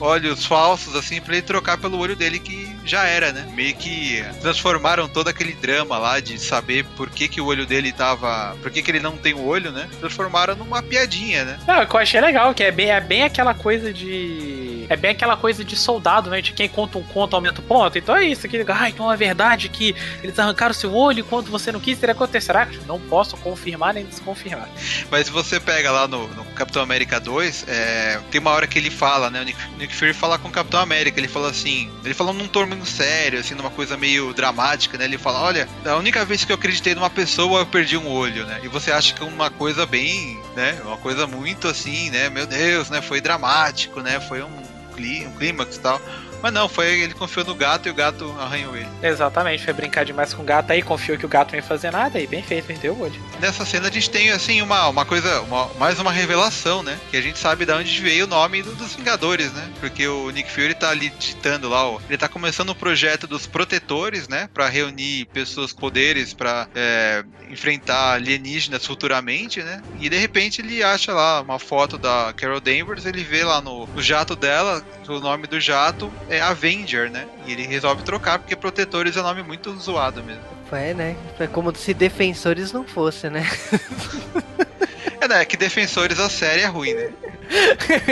olhos falsos, assim, pra ele trocar pelo olho dele que já era, né? Meio que transformaram todo aquele drama lá de saber por que, que o olho dele tava. Por que, que ele não tem o olho, né? Transformaram numa piadinha, né? Não, eu achei legal, que é bem, é bem aquela coisa de. É bem aquela coisa de soldado, né? De quem conta um conto aumenta o ponto. Então é isso, aquele. Ah, então é verdade que eles arrancaram seu olho enquanto você não quis, teria acontecerá? Não posso confirmar nem desconfirmar. Mas se você pega lá no, no Capitão América 2, é, tem uma hora que ele fala, né? O Nick, Nick Fury fala com o Capitão América, ele fala assim, ele fala num tom sério, assim, numa coisa meio dramática, né? Ele fala, olha, a única vez que eu acreditei numa pessoa, eu perdi um olho, né? E você acha que é uma coisa bem, né? Uma coisa muito assim, né? Meu Deus, né? Foi dramático, né? Foi um, clí- um clímax e tal. Mas não, foi ele confiou no gato e o gato arranhou ele. Exatamente, foi brincar demais com o gato aí, confiou que o gato não ia fazer nada e bem feito, perdeu o olho. Nessa cena a gente tem assim uma, uma coisa, uma- mais uma revelação, né? Que a gente sabe de onde veio o nome do- dos Vingadores, né? Porque o Nick Fury tá ali digitando lá, ó, ele tá começando o projeto dos protetores, né? Pra reunir pessoas com poderes pra é, enfrentar alienígenas futuramente, né? E de repente ele acha lá uma foto da Carol Danvers, ele vê lá no, no jato dela, que o nome do jato é Avenger, né? E ele resolve trocar porque protetores é um nome muito zoado mesmo. Foi, né? Foi como se defensores não fosse, né? (laughs) É, né? Que defensores a série é ruim, né?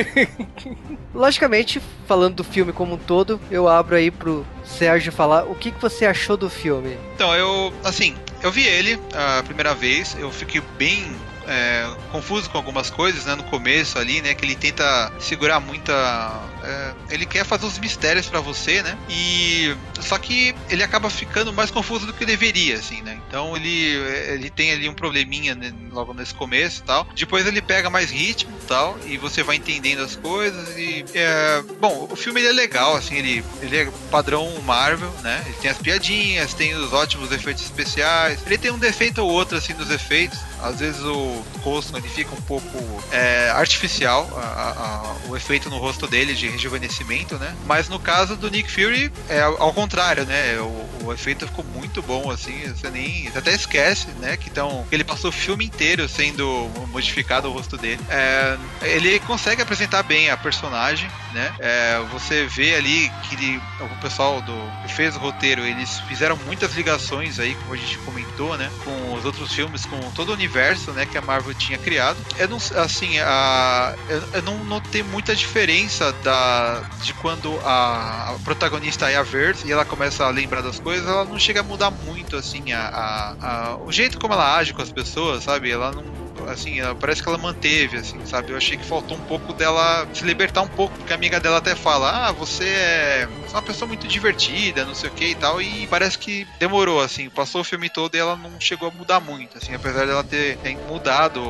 (laughs) Logicamente, falando do filme como um todo, eu abro aí pro Sérgio falar o que, que você achou do filme. Então, eu, assim, eu vi ele a primeira vez, eu fiquei bem é, confuso com algumas coisas, né, no começo ali, né, que ele tenta segurar muita... é, ele quer fazer os mistérios pra você, né, e... Só que ele acaba ficando mais confuso do que deveria, assim, né, então ele, ele tem ali um probleminha né, logo nesse começo e tal, depois ele pega mais ritmo e tal, e você vai entendendo as coisas e... é, bom, o filme ele é legal, assim, ele, ele é padrão Marvel, né, ele tem as piadinhas, tem os ótimos efeitos especiais, ele tem um defeito ou outro, assim, nos efeitos, às vezes o rosto ele fica um pouco é, artificial, a- a- o efeito no rosto dele de rejuvenescimento, né? Mas no caso do Nick Fury, é ao contrário, né? O, o efeito ficou muito bom, assim, você nem. Você até esquece, né? Que então, ele passou o filme inteiro sendo modificado o rosto dele. É, ele consegue apresentar bem a personagem, né? É, você vê ali que ele- o pessoal do que fez o roteiro, eles fizeram muitas ligações aí, como a gente comentou, né? Com os outros filmes, com todo o universo, né? Que a Marvel tinha criado. Eu não, assim, a, eu, eu não notei muita diferença da de quando a, a protagonista é a Verde e ela começa a lembrar das coisas, ela não chega a mudar muito, assim, a, a- a- o jeito como ela age com as pessoas, sabe? Ela não assim, ela- parece que ela manteve, assim, sabe? Eu achei que faltou um pouco dela se libertar um pouco, porque a amiga dela até fala, ah, você é é uma pessoa muito divertida, não sei o que e tal, e parece que demorou, assim, passou o filme todo e ela não chegou a mudar muito, assim, apesar dela ter, ter mudado,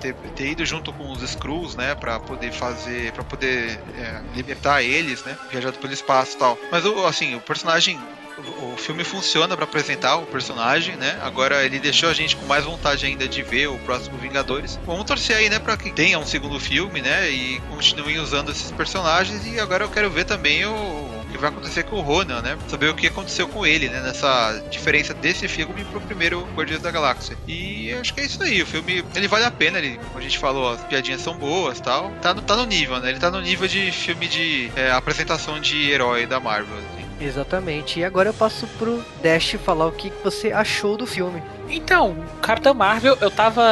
ter, ter ido junto com os Skrulls, né, pra poder fazer, pra poder é, libertar eles, né, viajado pelo espaço e tal. Mas, assim, o personagem o filme funciona pra apresentar o personagem, né? Agora ele deixou a gente com mais vontade ainda de ver o próximo Vingadores. Vamos torcer aí, né, para que tenha um segundo filme, né? E continuem usando esses personagens. E agora eu quero ver também o, que vai acontecer com o Ronan, né? Saber o que aconteceu com ele, né? Nessa diferença desse filme pro primeiro Guardiões da Galáxia. E acho que é isso aí. O filme ele vale a pena. Ele, como a gente falou, as piadinhas são boas, tal. Tá no, tá no nível, né? Ele tá no nível de filme de é, apresentação de herói da Marvel. Exatamente. E agora eu passo pro Dash falar o que você achou do filme. Então, Capitã Marvel, eu tava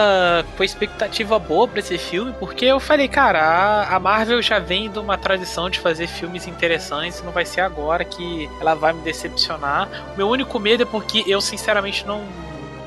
com expectativa boa pra esse filme, porque eu falei, cara, a Marvel já vem de uma tradição de fazer filmes interessantes, não vai ser agora que ela vai me decepcionar. O meu único medo é porque eu, sinceramente, não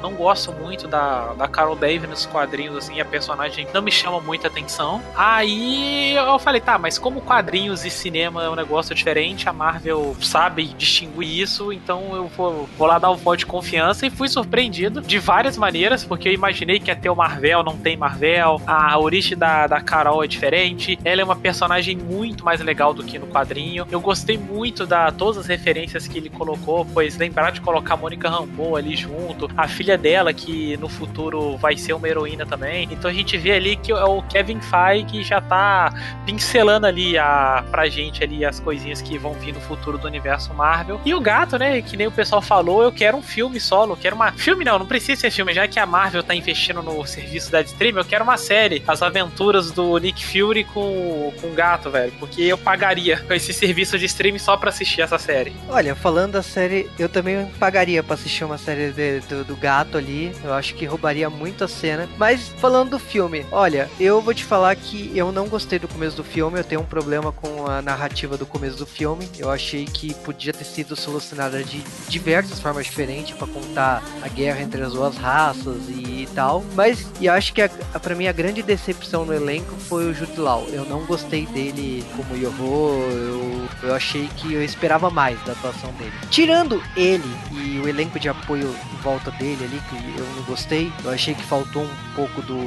não gosto muito da, da Carol Dave nos quadrinhos, assim, a personagem não me chama muita atenção. Aí eu falei, tá, mas como quadrinhos e cinema é um negócio diferente, a Marvel sabe distinguir isso, então eu vou, vou lá dar um voto de confiança e fui surpreendido de várias maneiras, porque eu imaginei que ia ter o Marvel, não tem Marvel, a origem da, da Carol é diferente, ela é uma personagem muito mais legal do que no quadrinho. Eu gostei muito da todas as referências que ele colocou, pois lembrar de colocar a Mônica Rambeau ali junto, a filha dela, que no futuro vai ser uma heroína também. Então a gente vê ali que é o Kevin Feige já tá pincelando ali a, pra gente ali as coisinhas que vão vir no futuro do universo Marvel. E o gato, né, que nem o pessoal falou, eu quero um filme solo, quero uma... Filme não, não precisa ser filme, já que a Marvel tá investindo no serviço da stream, eu quero uma série. As aventuras do Nick Fury com, com o gato, velho. Porque eu pagaria com esse serviço de streaming só pra assistir essa série. Olha, falando da série, eu também pagaria pra assistir uma série de, do, do gato ali. Eu acho que roubaria muito a cena. Mas falando do filme, olha, eu vou te falar que eu não gostei do começo do filme. Eu tenho um problema com a narrativa do começo do filme. Eu achei que podia ter sido solucionada de diversas formas diferentes para contar a guerra entre as duas raças e tal. Mas eu acho que a, a, pra mim a grande decepção no elenco foi o Jude Law. Eu não gostei dele como Yoho. Eu, eu achei que eu esperava mais da atuação dele. Tirando ele e o elenco de apoio em volta dele ali, que eu não gostei. Eu achei que faltou um pouco do,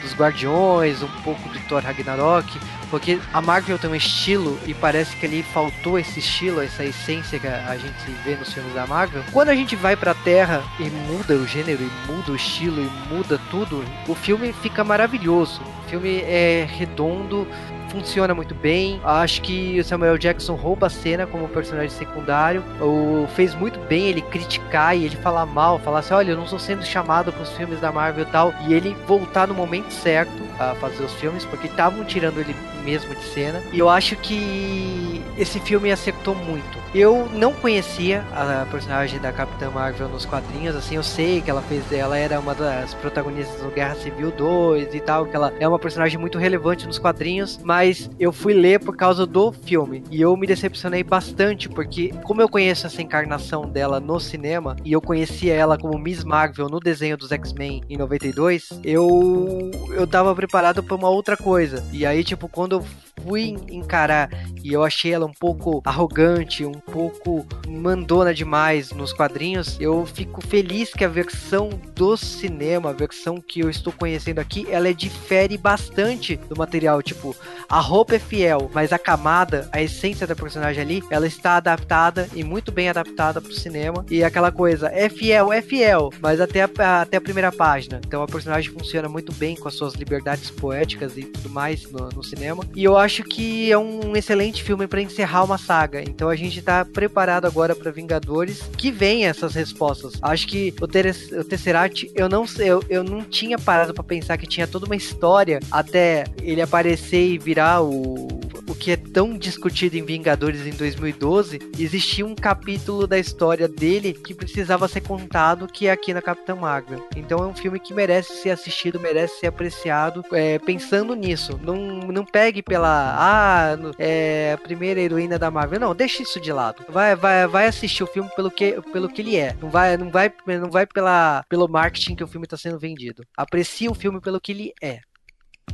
dos Guardiões, um pouco do Thor Ragnarok, porque a Marvel tem um estilo e parece que ali faltou esse estilo, essa essência que a gente vê nos filmes da Marvel. Quando a gente vai pra Terra e muda o gênero, e muda o estilo, e muda tudo, o filme fica maravilhoso. O filme é redondo, funciona muito bem. Acho que o Samuel Jackson rouba a cena como personagem secundário. O, fez muito bem ele criticar e ele falar mal, falar assim: olha, eu não estou sendo chamado para os filmes da Marvel e tal. E ele voltar no momento certo a fazer os filmes, porque estavam tirando ele mesmo de cena. E eu acho que esse filme acertou muito. Eu não conhecia a personagem da Capitã Marvel nos quadrinhos, assim, eu sei que ela fez, ela era uma das protagonistas do Guerra Civil 2 e tal, que ela é uma personagem muito relevante nos quadrinhos, mas eu fui ler por causa do filme e eu me decepcionei bastante porque como eu conheço essa encarnação dela no cinema e eu conhecia ela como Miss Marvel no desenho dos X-Men em 92, eu eu tava preparado para uma outra coisa. E aí tipo quando eu fui encarar e eu achei ela um pouco arrogante, um pouco mandona demais nos quadrinhos, eu fico feliz que a versão do cinema, a versão que eu estou conhecendo aqui, ela é difere bastante do material, tipo, a roupa é fiel, mas a camada, a essência da personagem ali, ela está adaptada e muito bem adaptada para o cinema. E aquela coisa, é fiel, é fiel, mas até a, até a primeira página. Então a personagem funciona muito bem com as suas liberdades poéticas e tudo mais no, no cinema. E eu acho que é um excelente filme para encerrar uma saga. Então a gente tá preparado agora para Vingadores que vem essas respostas. Acho que o, Ter o Tesseract, eu não eu, eu não tinha parado para pensar que tinha toda uma história até ele aparecer e virar o o que é tão discutido em Vingadores em 2012, existia um capítulo da história dele que precisava ser contado, que é aqui na Capitã Marvel. Então é um filme que merece ser assistido, merece ser apreciado, é, pensando nisso. Não, não pegue pela ah, é a primeira heroína da Marvel. Não, deixa isso de lado. Vai, vai, vai assistir o filme pelo que, pelo que ele é. Não vai, não vai, não vai pela, pelo marketing que o filme está sendo vendido. Aprecie o filme pelo que ele é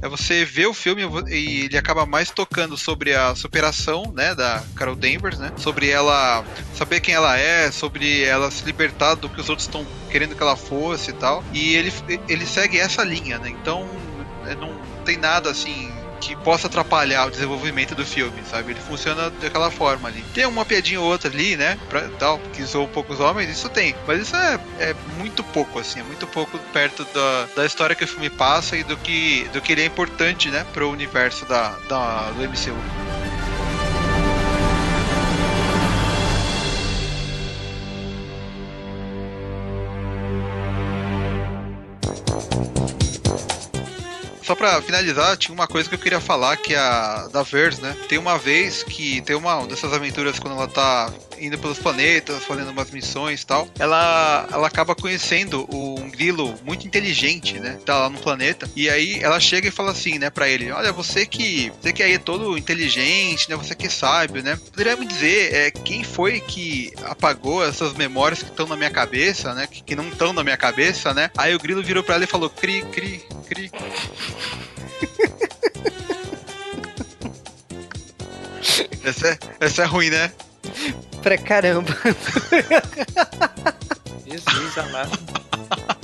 é você ver o filme e ele acaba mais tocando sobre a superação, né, da Carol Danvers, né, sobre ela saber quem ela é, sobre ela se libertar do que os outros estão querendo que ela fosse e tal. E ele, ele segue essa linha, né? Então é, não tem nada assim que possa atrapalhar o desenvolvimento do filme, sabe? Ele funciona daquela forma ali. Tem uma piadinha ou outra ali, né? Pra, tal, que zoou um pouco os homens, isso tem. Mas isso é, é muito pouco, assim, é muito pouco perto da, da história que o filme passa e do que, do que ele é importante, né? Pro universo da, da, do MCU. Só pra finalizar, tinha uma coisa que eu queria falar, que é a da Verse, né? Tem uma vez que tem uma dessas aventuras quando ela tá indo pelos planetas, fazendo umas missões e tal, ela, ela acaba conhecendo um grilo muito inteligente, né? Tá lá no planeta. E aí ela chega e fala assim, né, pra ele: Olha, você que. Você que aí é todo inteligente, né? Você que sabe, né? Poderia me dizer é, quem foi que apagou essas memórias que estão na minha cabeça, né? Que, que não estão na minha cabeça, né? Aí o grilo virou pra ela e falou: Cri, cri, cri. (laughs) Essa é, essa é ruim, né? pra caramba. Jesus amado. (laughs)